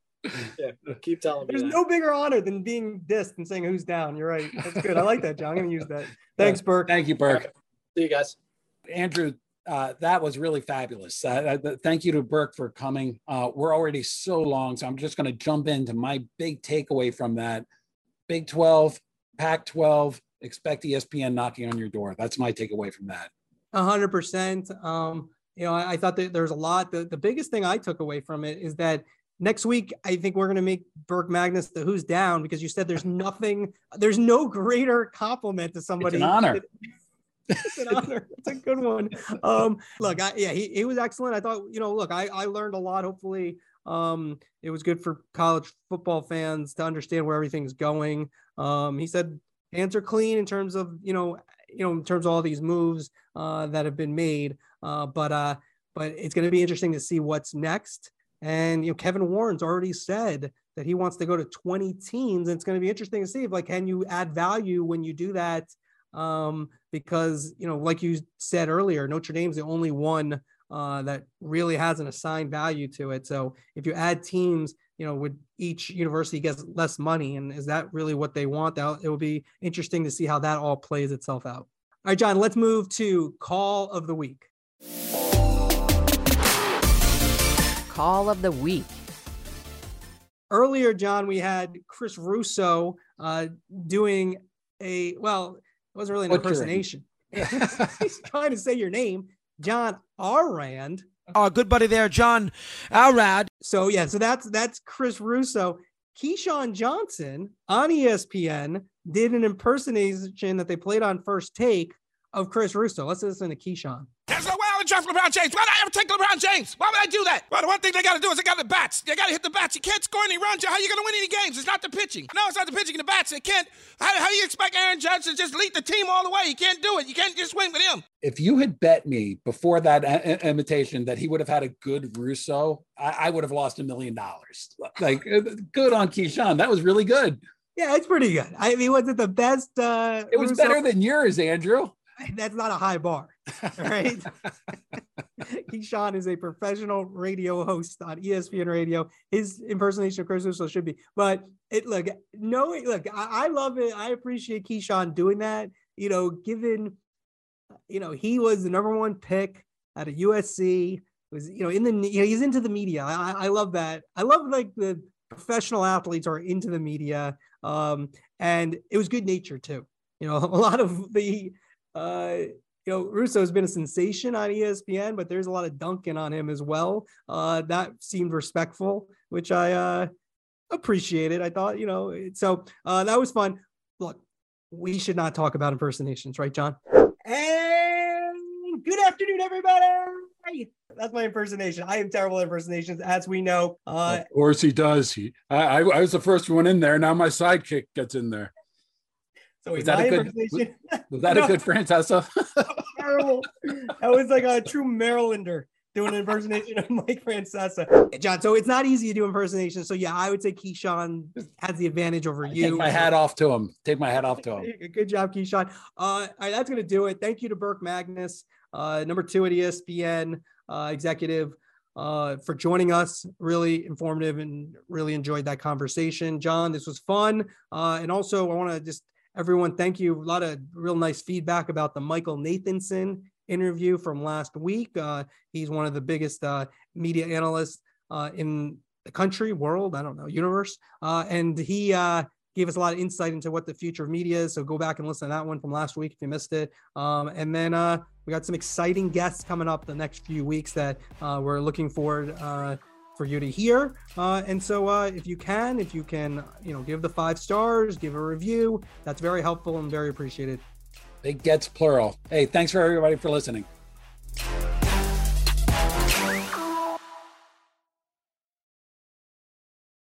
Yeah, keep telling There's me. There's no bigger honor than being dissed and saying who's down. You're right. That's good. I like that, John. I'm gonna use that. Thanks, Burke. Thank you, Burke. See you guys. Andrew, uh, that was really fabulous. Uh, uh, thank you to Burke for coming. Uh, we're already so long, so I'm just going to jump into my big takeaway from that. Big 12, Pac 12, expect ESPN knocking on your door. That's my takeaway from that. Hundred percent. Um, you know, I, I, thought that there's a lot. The, the biggest thing I took away from it is that next week, I think we're going to make Burke Magnus the who's down because you said there's nothing, there's no greater compliment to somebody. It's an honor. It's an honor. It's a good one. Um, look, I, yeah, he, he was excellent. I thought, you know, look, I, I learned a lot. Hopefully, um, it was good for college football fans to understand where everything's going. Um, he said hands are clean in terms of you know you know in terms of all these moves uh, that have been made. Uh, but uh, but it's going to be interesting to see what's next. And you know Kevin Warren's already said that he wants to go to 20 teams, and it's going to be interesting to see if like can you add value when you do that. Um, because you know, like you said earlier, Notre Dame's the only one uh, that really has an assigned value to it. So if you add teams, you know, would each university gets less money, and is that really what they want? That it will be interesting to see how that all plays itself out. All right, John, let's move to call of the week. Call of the week. earlier, John, we had Chris Russo uh, doing a well, wasn't really an impersonation. He's trying to say your name, John Arand. Oh, Our good buddy there, John Arad. So yeah, so that's that's Chris Russo. Keyshawn Johnson on ESPN did an impersonation that they played on first take of Chris Russo. Let's listen to Keyshawn. There's no way I would draft LeBron James. Why would I ever take LeBron James? Why would I do that? Well, the one thing they got to do is they got the bats. They got to hit the bats. You can't score any runs. How are you going to win any games? It's not the pitching. No, it's not the pitching and the bats. They can't. How, how you expect Aaron Judge to just lead the team all the way? You can't do it. You can't just win with him. if you had bet me before that i- i- imitation that he would have had a good Russo, I, I would have lost a million dollars. Like uh, good on Keyshawn. That was really good. Yeah, it's pretty good. I mean, was it the best? Uh, It was Russo- better than yours, Andrew. That's not a high bar, right? Keyshawn is a professional radio host on ESPN Radio. His impersonation of Chris Russo should be, but it look no look. I, I love it. I appreciate Keyshawn doing that. You know, given you know he was the number one pick out of USC. Was you know in the you know he's into the media. I- I love that. I love like the professional athletes are into the media. Um, and it was good nature too. You know, a lot of the uh, you know, Russo has been a sensation on ESPN, but there's a lot of dunking on him as well. Uh, that seemed respectful, which I uh, appreciated. I thought, you know, so uh, that was fun. Look, we should not talk about impersonations, right, John? And good afternoon, everybody. That's my impersonation. I am terrible at impersonations, as we know. Uh, of course he does. He, I, I, I was the first one in there. Now my sidekick gets in there. So Was that a good- Was that No. a good Francesa? terrible. That was like a true Marylander doing an impersonation of Mike Francesa. John, so it's not easy to do impersonation. So yeah, I would say Keyshawn has the advantage over Take you. my hat off to him. Take my hat off to him. Good job, Keyshawn. Uh, all right, that's gonna do it. Thank you to Burke Magnus, uh, number two at ESPN uh, executive, uh, for joining us. Really informative and really enjoyed that conversation. John, this was fun. Uh, and also, I want to just everyone thank you. A lot of real nice feedback about the Michael Nathanson interview from last week. Uh, he's one of the biggest uh, media analysts uh, in the country, world, I don't know, universe. Uh, and he uh, gave us a lot of insight into what the future of media is. So go back and listen to that one from last week if you missed it. Um, and then uh, we got some exciting guests coming up the next few weeks that we're looking forward for you to hear. Uh, and so uh, if you can, if you can, you know, give the five stars, give a review, that's very helpful and very appreciated. It gets plural. Hey, thanks for everybody for listening.